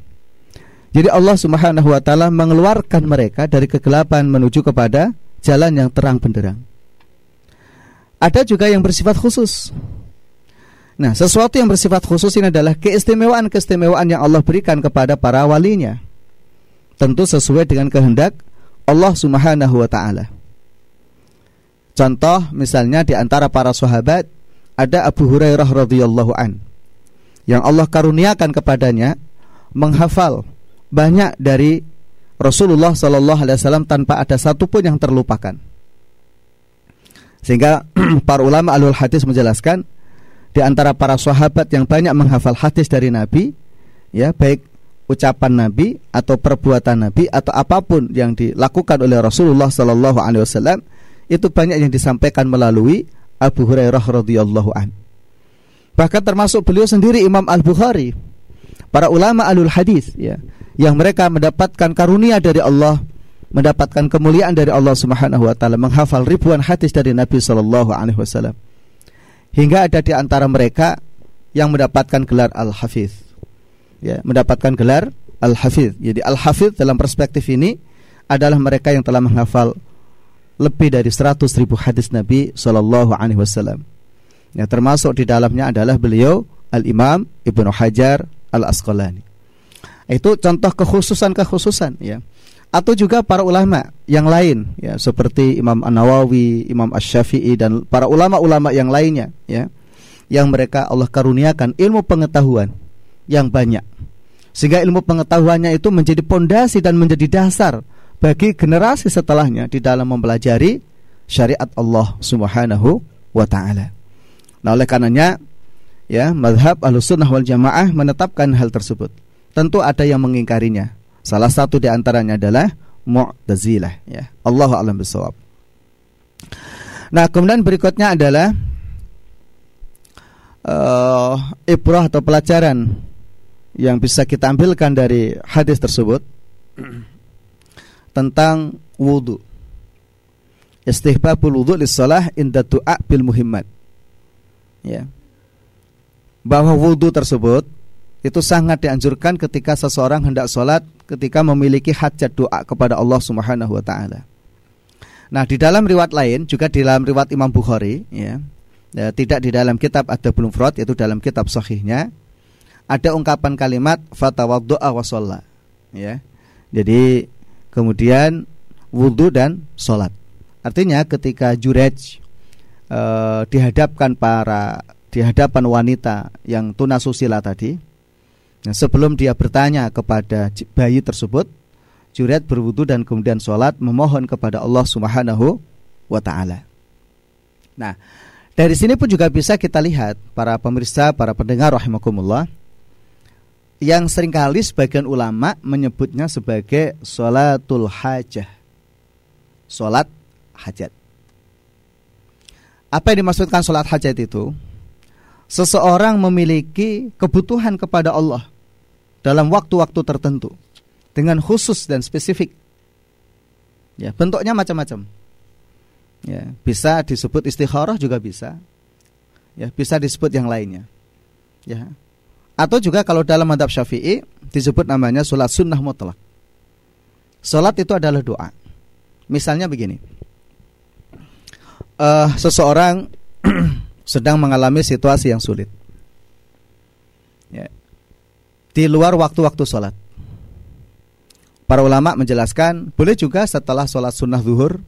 Jadi Allah Subhanahu wa taala mengeluarkan mereka dari kegelapan menuju kepada jalan yang terang benderang. Ada juga yang bersifat khusus. Nah, sesuatu yang bersifat khusus ini adalah keistimewaan-keistimewaan yang Allah berikan kepada para walinya. Tentu sesuai dengan kehendak Allah Subhanahu wa taala. Contoh misalnya di antara para sahabat ada Abu Hurairah radhiyallahu an yang Allah karuniakan kepadanya menghafal banyak dari Rasulullah Shallallahu Alaihi Wasallam tanpa ada satupun yang terlupakan. Sehingga para ulama alul hadis menjelaskan di antara para sahabat yang banyak menghafal hadis dari Nabi, ya baik ucapan Nabi atau perbuatan Nabi atau apa pun yang dilakukan oleh Rasulullah Shallallahu Alaihi Wasallam itu banyak yang disampaikan melalui Abu Hurairah radhiyallahu an. Bahkan termasuk beliau sendiri Imam Al-Bukhari, para ulama alul hadis ya, yang mereka mendapatkan karunia dari Allah, mendapatkan kemuliaan dari Allah Subhanahu wa taala, menghafal ribuan hadis dari Nabi sallallahu alaihi wasallam. Hingga ada di antara mereka yang mendapatkan gelar Al-Hafiz. Ya, mendapatkan gelar Al-Hafiz. Jadi Al-Hafiz dalam perspektif ini adalah mereka yang telah menghafal lebih dari 100 ribu hadis Nabi Shallallahu Alaihi Wasallam. Ya, termasuk di dalamnya adalah beliau Al Imam Ibnu Hajar Al Asqalani. Itu contoh kekhususan-kekhususan ya. Atau juga para ulama yang lain ya seperti Imam An Nawawi, Imam Ash Shafii dan para ulama-ulama yang lainnya ya. Yang mereka Allah karuniakan ilmu pengetahuan yang banyak. Sehingga ilmu pengetahuannya itu menjadi pondasi dan menjadi dasar bagi generasi setelahnya di dalam mempelajari syariat Allah Subhanahu wa taala. Nah, oleh karenanya ya, mazhab Ahlussunnah wal Jamaah menetapkan hal tersebut. Tentu ada yang mengingkarinya. Salah satu di antaranya adalah Mu'tazilah ya. Allahu a'lam bishawab. Nah, kemudian berikutnya adalah uh, ibrah atau pelajaran yang bisa kita ambilkan dari hadis tersebut tentang wudhu. Istihbabul wudhu lissalah inda du'a bil muhimmat. Ya. Bahwa wudhu tersebut itu sangat dianjurkan ketika seseorang hendak sholat ketika memiliki hajat doa kepada Allah Subhanahu wa taala. Nah, di dalam riwayat lain juga di dalam riwayat Imam Bukhari ya, ya tidak di dalam kitab ada belum fraud yaitu dalam kitab sahihnya ada ungkapan kalimat fatawaddu'a wa ya. Jadi kemudian wudhu dan sholat. Artinya ketika jurej e, dihadapkan para di hadapan wanita yang tunasusila tadi, Nah, sebelum dia bertanya kepada bayi tersebut, Juret berwudu dan kemudian sholat memohon kepada Allah Subhanahu wa taala. Nah, dari sini pun juga bisa kita lihat para pemirsa, para pendengar rahimakumullah yang sering kali sebagian ulama menyebutnya sebagai sholatul hajah. Sholat hajat. Apa yang dimaksudkan sholat hajat itu? Seseorang memiliki kebutuhan kepada Allah dalam waktu-waktu tertentu dengan khusus dan spesifik. Ya, bentuknya macam-macam. Ya, bisa disebut istikharah juga bisa. Ya, bisa disebut yang lainnya. Ya. Atau juga kalau dalam madhab Syafi'i disebut namanya salat sunnah mutlak. Salat itu adalah doa. Misalnya begini. Uh, seseorang sedang mengalami situasi yang sulit. Di luar waktu-waktu sholat. Para ulama menjelaskan boleh juga setelah sholat sunnah zuhur,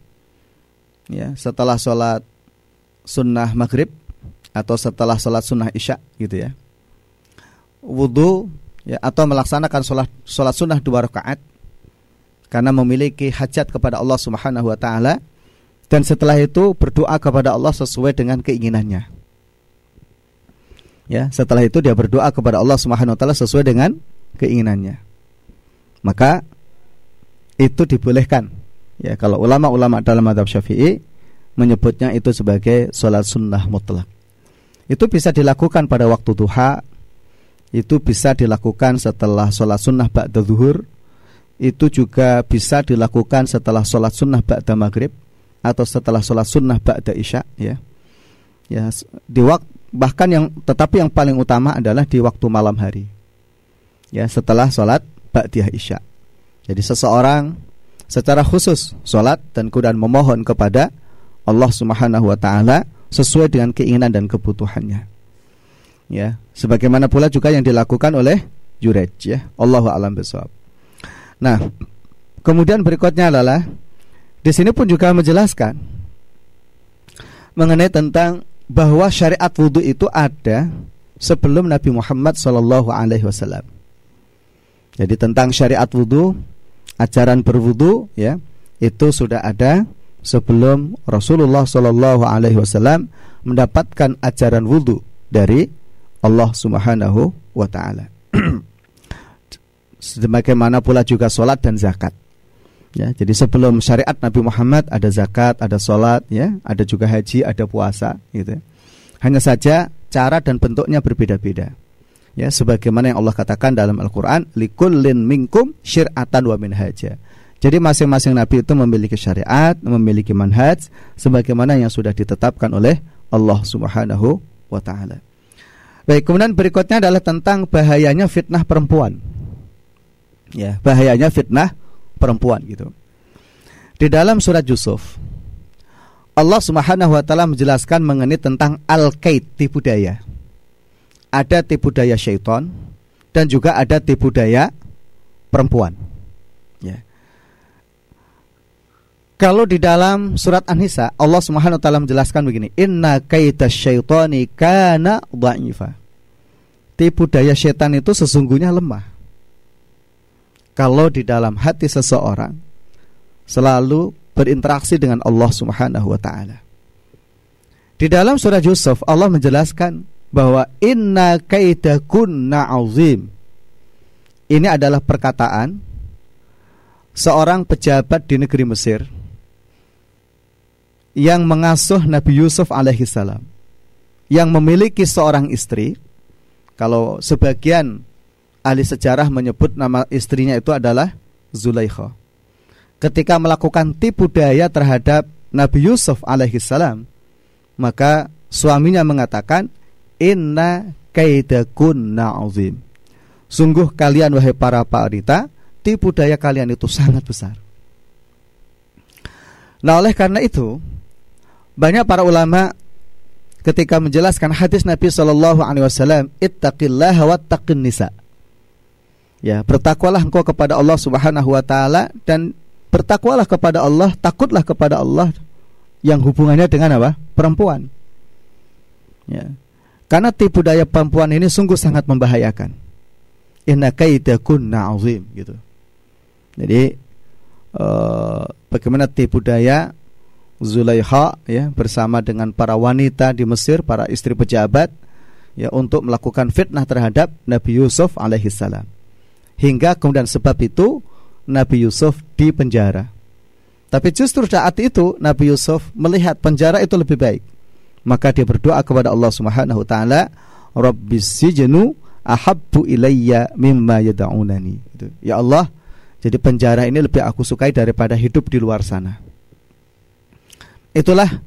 ya, setelah sholat sunnah maghrib atau setelah sholat sunnah isya, gitu ya. Wudhu ya, atau melaksanakan sholat sholat sunnah dua rakaat karena memiliki hajat kepada Allah Subhanahu Wa Taala dan setelah itu berdoa kepada Allah sesuai dengan keinginannya ya setelah itu dia berdoa kepada Allah Subhanahu wa taala sesuai dengan keinginannya. Maka itu dibolehkan. Ya kalau ulama-ulama dalam madhab syafi'i menyebutnya itu sebagai sholat sunnah mutlak. Itu bisa dilakukan pada waktu duha itu bisa dilakukan setelah sholat sunnah ba'da zuhur itu juga bisa dilakukan setelah sholat sunnah ba'da maghrib atau setelah sholat sunnah ba'da isya ya. Ya di waktu bahkan yang tetapi yang paling utama adalah di waktu malam hari. Ya, setelah sholat ba'diyah isya. Jadi seseorang secara khusus sholat dan kemudian memohon kepada Allah Subhanahu wa taala sesuai dengan keinginan dan kebutuhannya. Ya, sebagaimana pula juga yang dilakukan oleh Jurej ya. Allahu a'lam bishawab. Nah, kemudian berikutnya adalah di sini pun juga menjelaskan mengenai tentang bahwa syariat wudhu itu ada sebelum Nabi Muhammad Shallallahu Alaihi Wasallam. Jadi tentang syariat wudhu, ajaran berwudhu, ya itu sudah ada sebelum Rasulullah Shallallahu Alaihi Wasallam mendapatkan ajaran wudhu dari Allah Subhanahu Wa Taala. Sebagaimana pula juga sholat dan zakat. Ya, jadi sebelum syariat Nabi Muhammad ada zakat, ada sholat, ya, ada juga haji, ada puasa, gitu. Ya. Hanya saja cara dan bentuknya berbeda-beda. Ya, sebagaimana yang Allah katakan dalam Al-Qur'an, likullin minkum syir'atan wa minhaja. Jadi masing-masing nabi itu memiliki syariat, memiliki manhaj sebagaimana yang sudah ditetapkan oleh Allah Subhanahu wa taala. Baik, kemudian berikutnya adalah tentang bahayanya fitnah perempuan. Ya, bahayanya fitnah perempuan gitu. Di dalam surat Yusuf Allah Subhanahu wa taala menjelaskan mengenai tentang al-kait tipu daya. Ada tipu daya syaitan dan juga ada tipu daya perempuan. Ya. Kalau di dalam surat An-Nisa Allah Subhanahu wa taala menjelaskan begini, "Inna syaitani kana dha'ifa." Tipu daya syaitan itu sesungguhnya lemah kalau di dalam hati seseorang selalu berinteraksi dengan Allah Subhanahu wa taala. Di dalam surah Yusuf Allah menjelaskan bahwa inna kaidakunna azim. Ini adalah perkataan seorang pejabat di negeri Mesir yang mengasuh Nabi Yusuf alaihissalam yang memiliki seorang istri kalau sebagian ahli sejarah menyebut nama istrinya itu adalah Zulaikha. Ketika melakukan tipu daya terhadap Nabi Yusuf alaihissalam, maka suaminya mengatakan, Inna kaidakunna azim. Sungguh kalian wahai para wanita, tipu daya kalian itu sangat besar. Nah oleh karena itu, banyak para ulama ketika menjelaskan hadis Nabi Shallallahu Alaihi Wasallam, ittaqillaha nisa. Ya, bertakwalah engkau kepada Allah Subhanahu wa taala dan bertakwalah kepada Allah, takutlah kepada Allah yang hubungannya dengan apa? perempuan. Ya. Karena tipu daya perempuan ini sungguh sangat membahayakan. inna kaidakunna azim gitu. Jadi uh, bagaimana tipu daya Zulaikha ya bersama dengan para wanita di Mesir, para istri pejabat ya untuk melakukan fitnah terhadap Nabi Yusuf alaihissalam. Hingga kemudian sebab itu Nabi Yusuf dipenjara. Tapi justru saat itu Nabi Yusuf melihat penjara itu lebih baik. Maka dia berdoa kepada Allah Subhanahu wa taala, "Rabbis sijnu ahabbu ilayya mimma yad'unani." Ya Allah, jadi penjara ini lebih aku sukai daripada hidup di luar sana. Itulah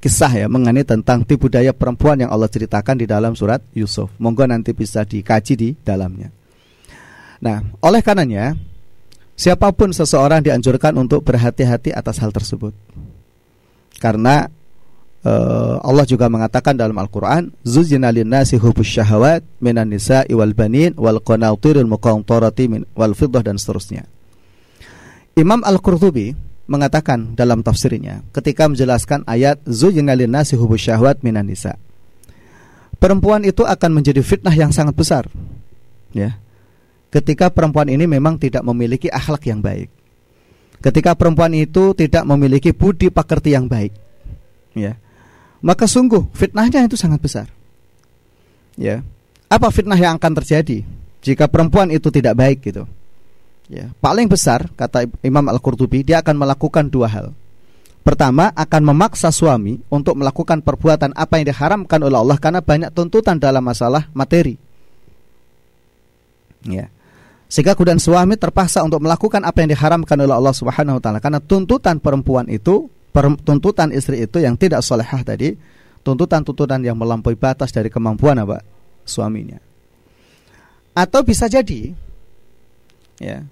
kisah ya mengenai tentang tipu daya perempuan yang Allah ceritakan di dalam surat Yusuf. Monggo nanti bisa dikaji di dalamnya. Nah, oleh karenanya siapa pun seseorang dianjurkan untuk berhati-hati atas hal tersebut. Karena uh, Allah juga mengatakan dalam Al-Qur'an, "Zuzzina lin-nasi hubbus syahawat minan nisa'i wal banin wal qanatiril muqantarati min wal fiddah" dan seterusnya. Imam Al-Qurtubi mengatakan dalam tafsirnya ketika menjelaskan ayat zuyyina lin-nasi syahwat minan nisa. Perempuan itu akan menjadi fitnah yang sangat besar. Ya. Ketika perempuan ini memang tidak memiliki akhlak yang baik. Ketika perempuan itu tidak memiliki budi pekerti yang baik. Ya. Maka sungguh fitnahnya itu sangat besar. Ya. Apa fitnah yang akan terjadi jika perempuan itu tidak baik gitu? ya, paling besar kata Imam Al-Qurtubi dia akan melakukan dua hal. Pertama akan memaksa suami untuk melakukan perbuatan apa yang diharamkan oleh Allah karena banyak tuntutan dalam masalah materi. Ya. Sehingga kemudian suami terpaksa untuk melakukan apa yang diharamkan oleh Allah Subhanahu wa taala karena tuntutan perempuan itu, tuntutan istri itu yang tidak solehah tadi, tuntutan-tuntutan yang melampaui batas dari kemampuan apa suaminya. Atau bisa jadi ya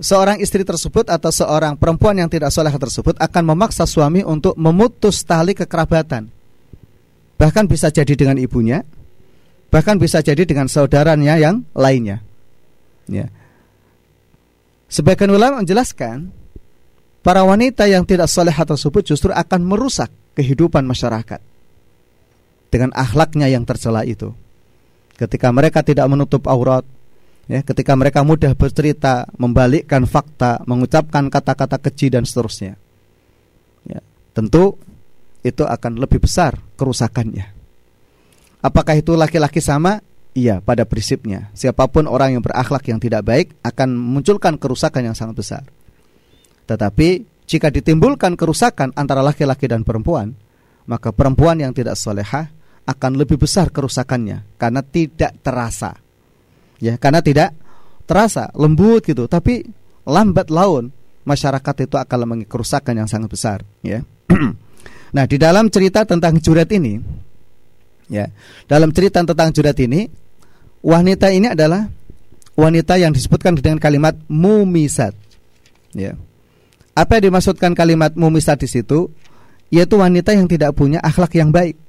seorang istri tersebut atau seorang perempuan yang tidak soleh tersebut akan memaksa suami untuk memutus tali kekerabatan. Bahkan bisa jadi dengan ibunya, bahkan bisa jadi dengan saudaranya yang lainnya. Ya. Sebagian ulama menjelaskan para wanita yang tidak soleh tersebut justru akan merusak kehidupan masyarakat dengan akhlaknya yang tercela itu. Ketika mereka tidak menutup aurat, ya ketika mereka mudah bercerita, membalikkan fakta, mengucapkan kata-kata keji dan seterusnya. Ya, tentu itu akan lebih besar kerusakannya. Apakah itu laki-laki sama? Iya, pada prinsipnya. Siapa pun orang yang berakhlak yang tidak baik akan memunculkan kerusakan yang sangat besar. Tetapi jika ditimbulkan kerusakan antara laki-laki dan perempuan, maka perempuan yang tidak solehah akan lebih besar kerusakannya karena tidak terasa ya karena tidak terasa lembut gitu tapi lambat laun masyarakat itu akan mengalami kerusakan yang sangat besar ya nah di dalam cerita tentang juret ini ya dalam cerita tentang juret ini wanita ini adalah wanita yang disebutkan dengan kalimat mumisat. Ya. Apa yang dimaksudkan kalimat mumisat di situ? Yaitu wanita yang tidak punya akhlak yang baik.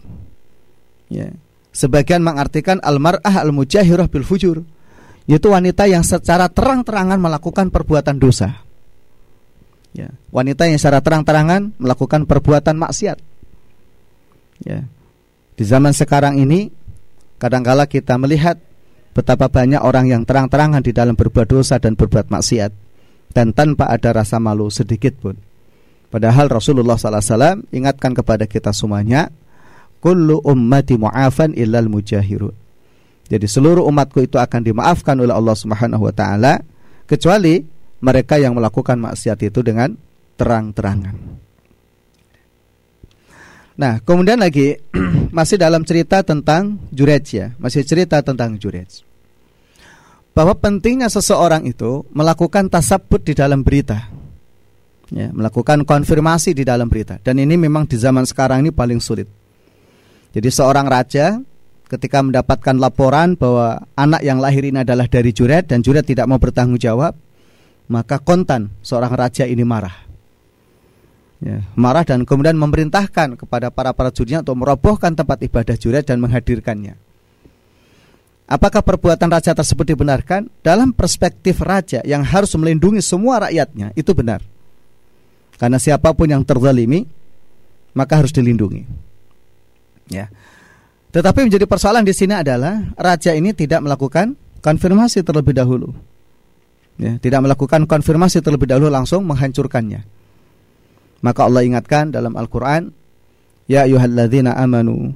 Ya. Sebagian mengartikan almar'ah al-mujahirah bil fujur. Yaitu wanita yang secara terang-terangan melakukan perbuatan dosa. Ya, wanita yang secara terang-terangan melakukan perbuatan maksiat. Ya. Di zaman sekarang ini kadangkala kita melihat betapa banyak orang yang terang-terangan di dalam berbuat dosa dan berbuat maksiat dan tanpa ada rasa malu sedikit pun. Padahal Rasulullah SAW ingatkan kepada kita semuanya, kullu ummati mu'afan illal mujahirun. Jadi seluruh umatku itu akan dimaafkan oleh Allah Subhanahu wa taala kecuali mereka yang melakukan maksiat itu dengan terang-terangan. Nah, kemudian lagi masih dalam cerita tentang Jurej ya, masih cerita tentang Jurej. Bahwa pentingnya seseorang itu melakukan tasabut di dalam berita. Ya, melakukan konfirmasi di dalam berita dan ini memang di zaman sekarang ini paling sulit. Jadi seorang raja ketika mendapatkan laporan bahwa anak yang lahir ini adalah dari Juret dan Juret tidak mau bertanggung jawab, maka kontan seorang raja ini marah. Ya, marah dan kemudian memerintahkan kepada para para jurinya untuk merobohkan tempat ibadah Juret dan menghadirkannya. Apakah perbuatan raja tersebut dibenarkan? Dalam perspektif raja yang harus melindungi semua rakyatnya, itu benar. Karena siapa pun yang terzalimi, maka harus dilindungi. Ya. Tetapi menjadi persoalan di sini adalah raja ini tidak melakukan konfirmasi terlebih dahulu. Ya, tidak melakukan konfirmasi terlebih dahulu langsung menghancurkannya. Maka Allah ingatkan dalam Al-Qur'an, "Ya ayyuhalladzina amanu,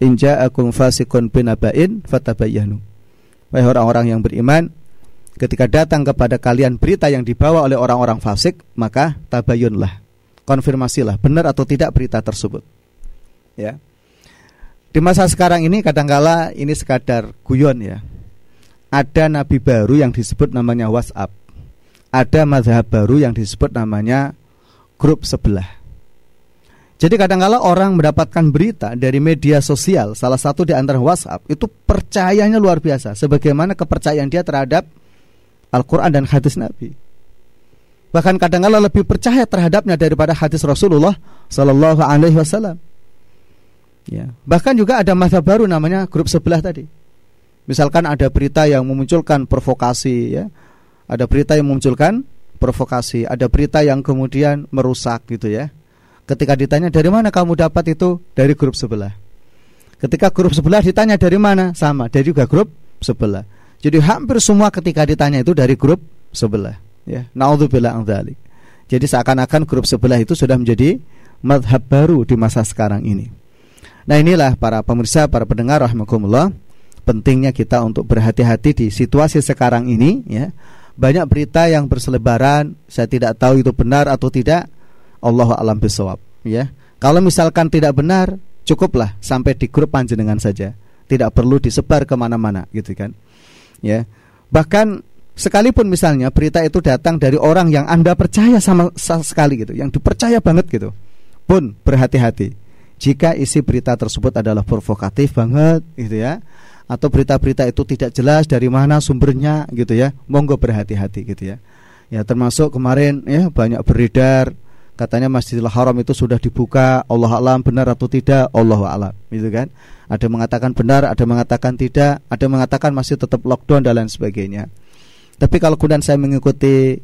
in ja'akum fasiqun binaba'in fatabayyanu." Wahai orang-orang yang beriman, ketika datang kepada kalian berita yang dibawa oleh orang-orang fasik, maka tabayunlah. Konfirmasilah benar atau tidak berita tersebut. Ya. Di masa sekarang ini kadangkala ini sekadar guyon ya. Ada nabi baru yang disebut namanya WhatsApp. Ada mazhab baru yang disebut namanya grup sebelah. Jadi kadangkala orang mendapatkan berita dari media sosial, salah satu di antara WhatsApp, itu percayanya luar biasa. Sebagaimana kepercayaan dia terhadap Al-Quran dan hadis Nabi. Bahkan kadangkala lebih percaya terhadapnya daripada hadis Rasulullah Sallallahu Alaihi Wasallam. Ya. Bahkan juga ada masa baru namanya grup sebelah tadi. Misalkan ada berita yang memunculkan provokasi ya. Ada berita yang memunculkan provokasi, ada berita yang kemudian merusak gitu ya. Ketika ditanya dari mana kamu dapat itu dari grup sebelah. Ketika grup sebelah ditanya dari mana sama, dari juga grup sebelah. Jadi hampir semua ketika ditanya itu dari grup sebelah ya. Nauzubillah dzalik. Jadi seakan-akan grup sebelah itu sudah menjadi madhab baru di masa sekarang ini. Nah inilah para pemirsa, para pendengar rahmatullah pentingnya kita untuk berhati-hati di situasi sekarang ini ya. Banyak berita yang berselebaran, saya tidak tahu itu benar atau tidak. Allah alam bisawab ya. Kalau misalkan tidak benar, cukuplah sampai di grup panjenengan saja. Tidak perlu disebar ke mana-mana gitu kan. Ya. Bahkan sekalipun misalnya berita itu datang dari orang yang Anda percaya sama sekali gitu, yang dipercaya banget gitu. Pun berhati-hati jika isi berita tersebut adalah provokatif banget gitu ya atau berita-berita itu tidak jelas dari mana sumbernya gitu ya. Monggo berhati-hati gitu ya. Ya termasuk kemarin ya banyak beredar katanya Masjidil Haram itu sudah dibuka Allah alam benar atau tidak? Allah alam gitu kan? Ada mengatakan benar ada mengatakan tidak ada mengatakan masih tetap lockdown dan lain sebagainya. Tapi kalau kemudian saya mengikuti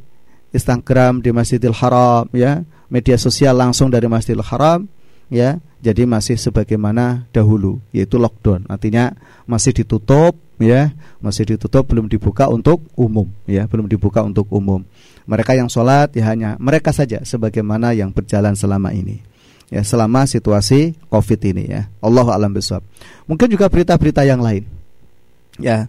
Instagram di Masjidil Haram ya media sosial langsung dari Masjidil Haram ya jadi masih sebagaimana dahulu yaitu lockdown. Artinya masih ditutup ya. Masih ditutup belum dibuka untuk umum ya. Belum dibuka untuk umum. Mereka yang sholat ya hanya mereka saja sebagaimana yang berjalan selama ini ya. Selama situasi covid ini ya. Allah alam besok mungkin juga berita-berita yang lain ya.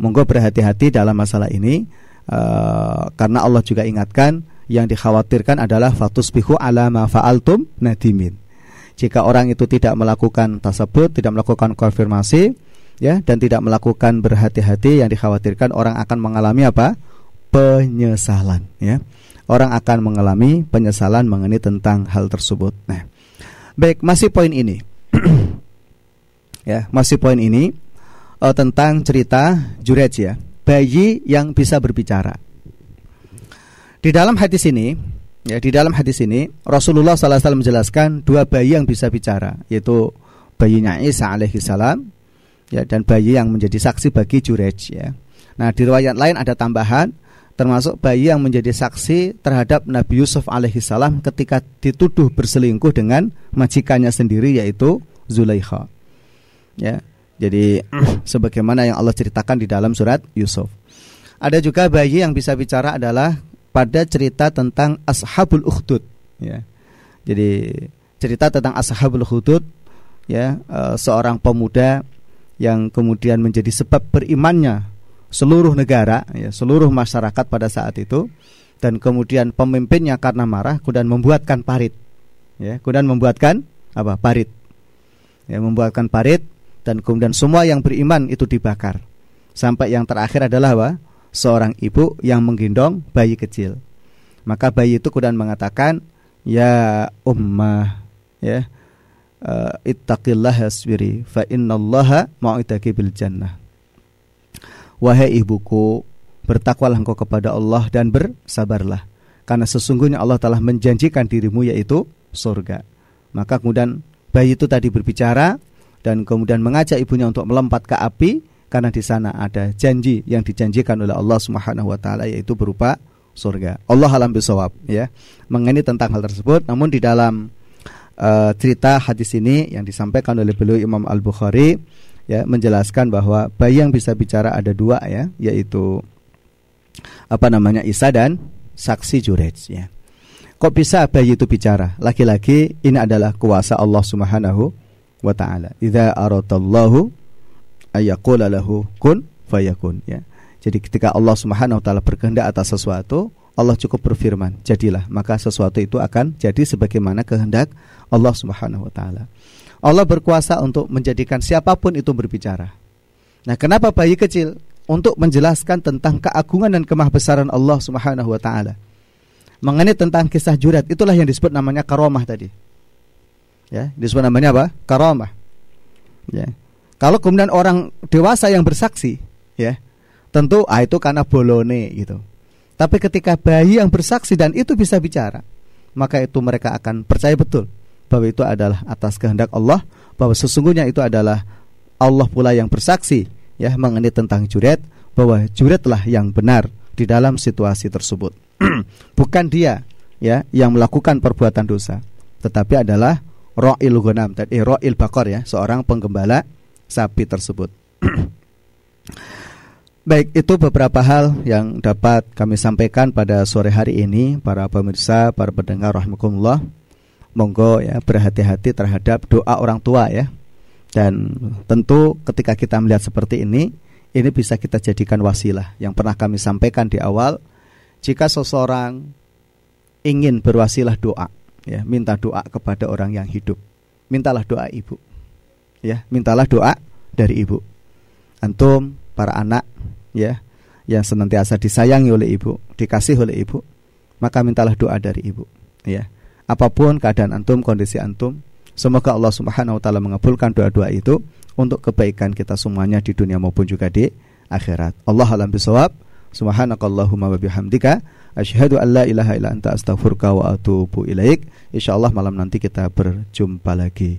Monggo berhati-hati dalam masalah ini uh, karena Allah juga ingatkan yang dikhawatirkan adalah fatus bihu ala ma fa'altum nadimin jika orang itu tidak melakukan tasabut, tidak melakukan konfirmasi, ya, dan tidak melakukan berhati-hati, yang dikhawatirkan orang akan mengalami apa? Penyesalan, ya. Orang akan mengalami penyesalan mengenai tentang hal tersebut. Nah, baik, masih poin ini, ya, masih poin ini uh, tentang cerita Jurej ya, bayi yang bisa berbicara. Di dalam hadis ini Ya, di dalam hadis ini Rasulullah SAW menjelaskan dua bayi yang bisa bicara, yaitu bayinya Isa alaihissalam ya dan bayi yang menjadi saksi bagi Jurej ya. Nah, di riwayat lain ada tambahan termasuk bayi yang menjadi saksi terhadap Nabi Yusuf alaihissalam ketika dituduh berselingkuh dengan majikannya sendiri yaitu Zulaikha. Ya. Jadi sebagaimana yang Allah ceritakan di dalam surat Yusuf. Ada juga bayi yang bisa bicara adalah pada cerita tentang Ashabul Ukhdud ya. Jadi cerita tentang Ashabul Ukhdud ya e, seorang pemuda yang kemudian menjadi sebab berimannya seluruh negara ya seluruh masyarakat pada saat itu dan kemudian pemimpinnya karena marah kemudian membuatkan parit ya. Kemudian membuatkan apa? Parit. Ya membuatkan parit dan kemudian semua yang beriman itu dibakar. Sampai yang terakhir adalah apa seorang ibu yang menggendong bayi kecil. Maka bayi itu kemudian mengatakan, "Ya ummah, ya, uh, ittaqillah hasbiri fa innallaha ma'idaki bil jannah." Wahai ibuku, bertakwalah engkau kepada Allah dan bersabarlah karena sesungguhnya Allah telah menjanjikan dirimu yaitu surga. Maka kemudian bayi itu tadi berbicara dan kemudian mengajak ibunya untuk melompat ke api karena di sana ada janji yang dijanjikan oleh Allah Subhanahu wa taala yaitu berupa surga. Allah alam bisawab ya. Mengenai tentang hal tersebut namun di dalam uh, cerita hadis ini yang disampaikan oleh beliau Imam Al-Bukhari ya menjelaskan bahwa bayi yang bisa bicara ada dua ya, yaitu apa namanya Isa dan saksi Jurej ya. Kok bisa bayi itu bicara? Laki-laki ini adalah kuasa Allah Subhanahu wa taala. Idza aradallahu ayyaqula lahu kun fayakun ya. Jadi ketika Allah Subhanahu wa taala berkehendak atas sesuatu, Allah cukup berfirman, jadilah, maka sesuatu itu akan jadi sebagaimana kehendak Allah Subhanahu wa taala. Allah berkuasa untuk menjadikan siapa pun itu berbicara. Nah, kenapa bayi kecil? Untuk menjelaskan tentang keagungan dan kemahbesaran Allah Subhanahu wa taala. Mengenai tentang kisah jurat, itulah yang disebut namanya karomah tadi. Ya, disebut namanya apa? Karomah. Ya. Kalau kemudian orang dewasa yang bersaksi, ya, tentu ah itu karena bolone gitu. Tapi ketika bayi yang bersaksi dan itu bisa bicara, maka itu mereka akan percaya betul bahwa itu adalah atas kehendak Allah bahwa sesungguhnya itu adalah Allah pula yang bersaksi ya mengenai tentang juret bahwa juretlah yang benar di dalam situasi tersebut bukan dia ya yang melakukan perbuatan dosa tetapi adalah ro'il gonam tadi eh, ro'il bakor ya seorang penggembala sapi tersebut Baik, itu beberapa hal yang dapat kami sampaikan pada sore hari ini para pemirsa, para pendengar rahimakumullah monggo ya berhati-hati terhadap doa orang tua ya. Dan tentu ketika kita melihat seperti ini, ini bisa kita jadikan wasilah yang pernah kami sampaikan di awal. Jika seseorang ingin berwasilah doa, ya, minta doa kepada orang yang hidup. Mintalah doa ibu. Ya, mintalah doa dari ibu. Antum para anak ya yang senantiasa disayangi oleh ibu, dikasih oleh ibu, maka mintalah doa dari ibu, ya apa pun keadaan antum, kondisi antum, semoga Allah Subhanahu wa taala mengabulkan doa-doa itu untuk kebaikan kita semuanya di dunia maupun juga di akhirat. Allah alam bisawab. Subhanakallahumma wa bihamdika asyhadu an la ilaha illa anta astaghfiruka wa atubu ilaik. Insyaallah malam nanti kita berjumpa lagi.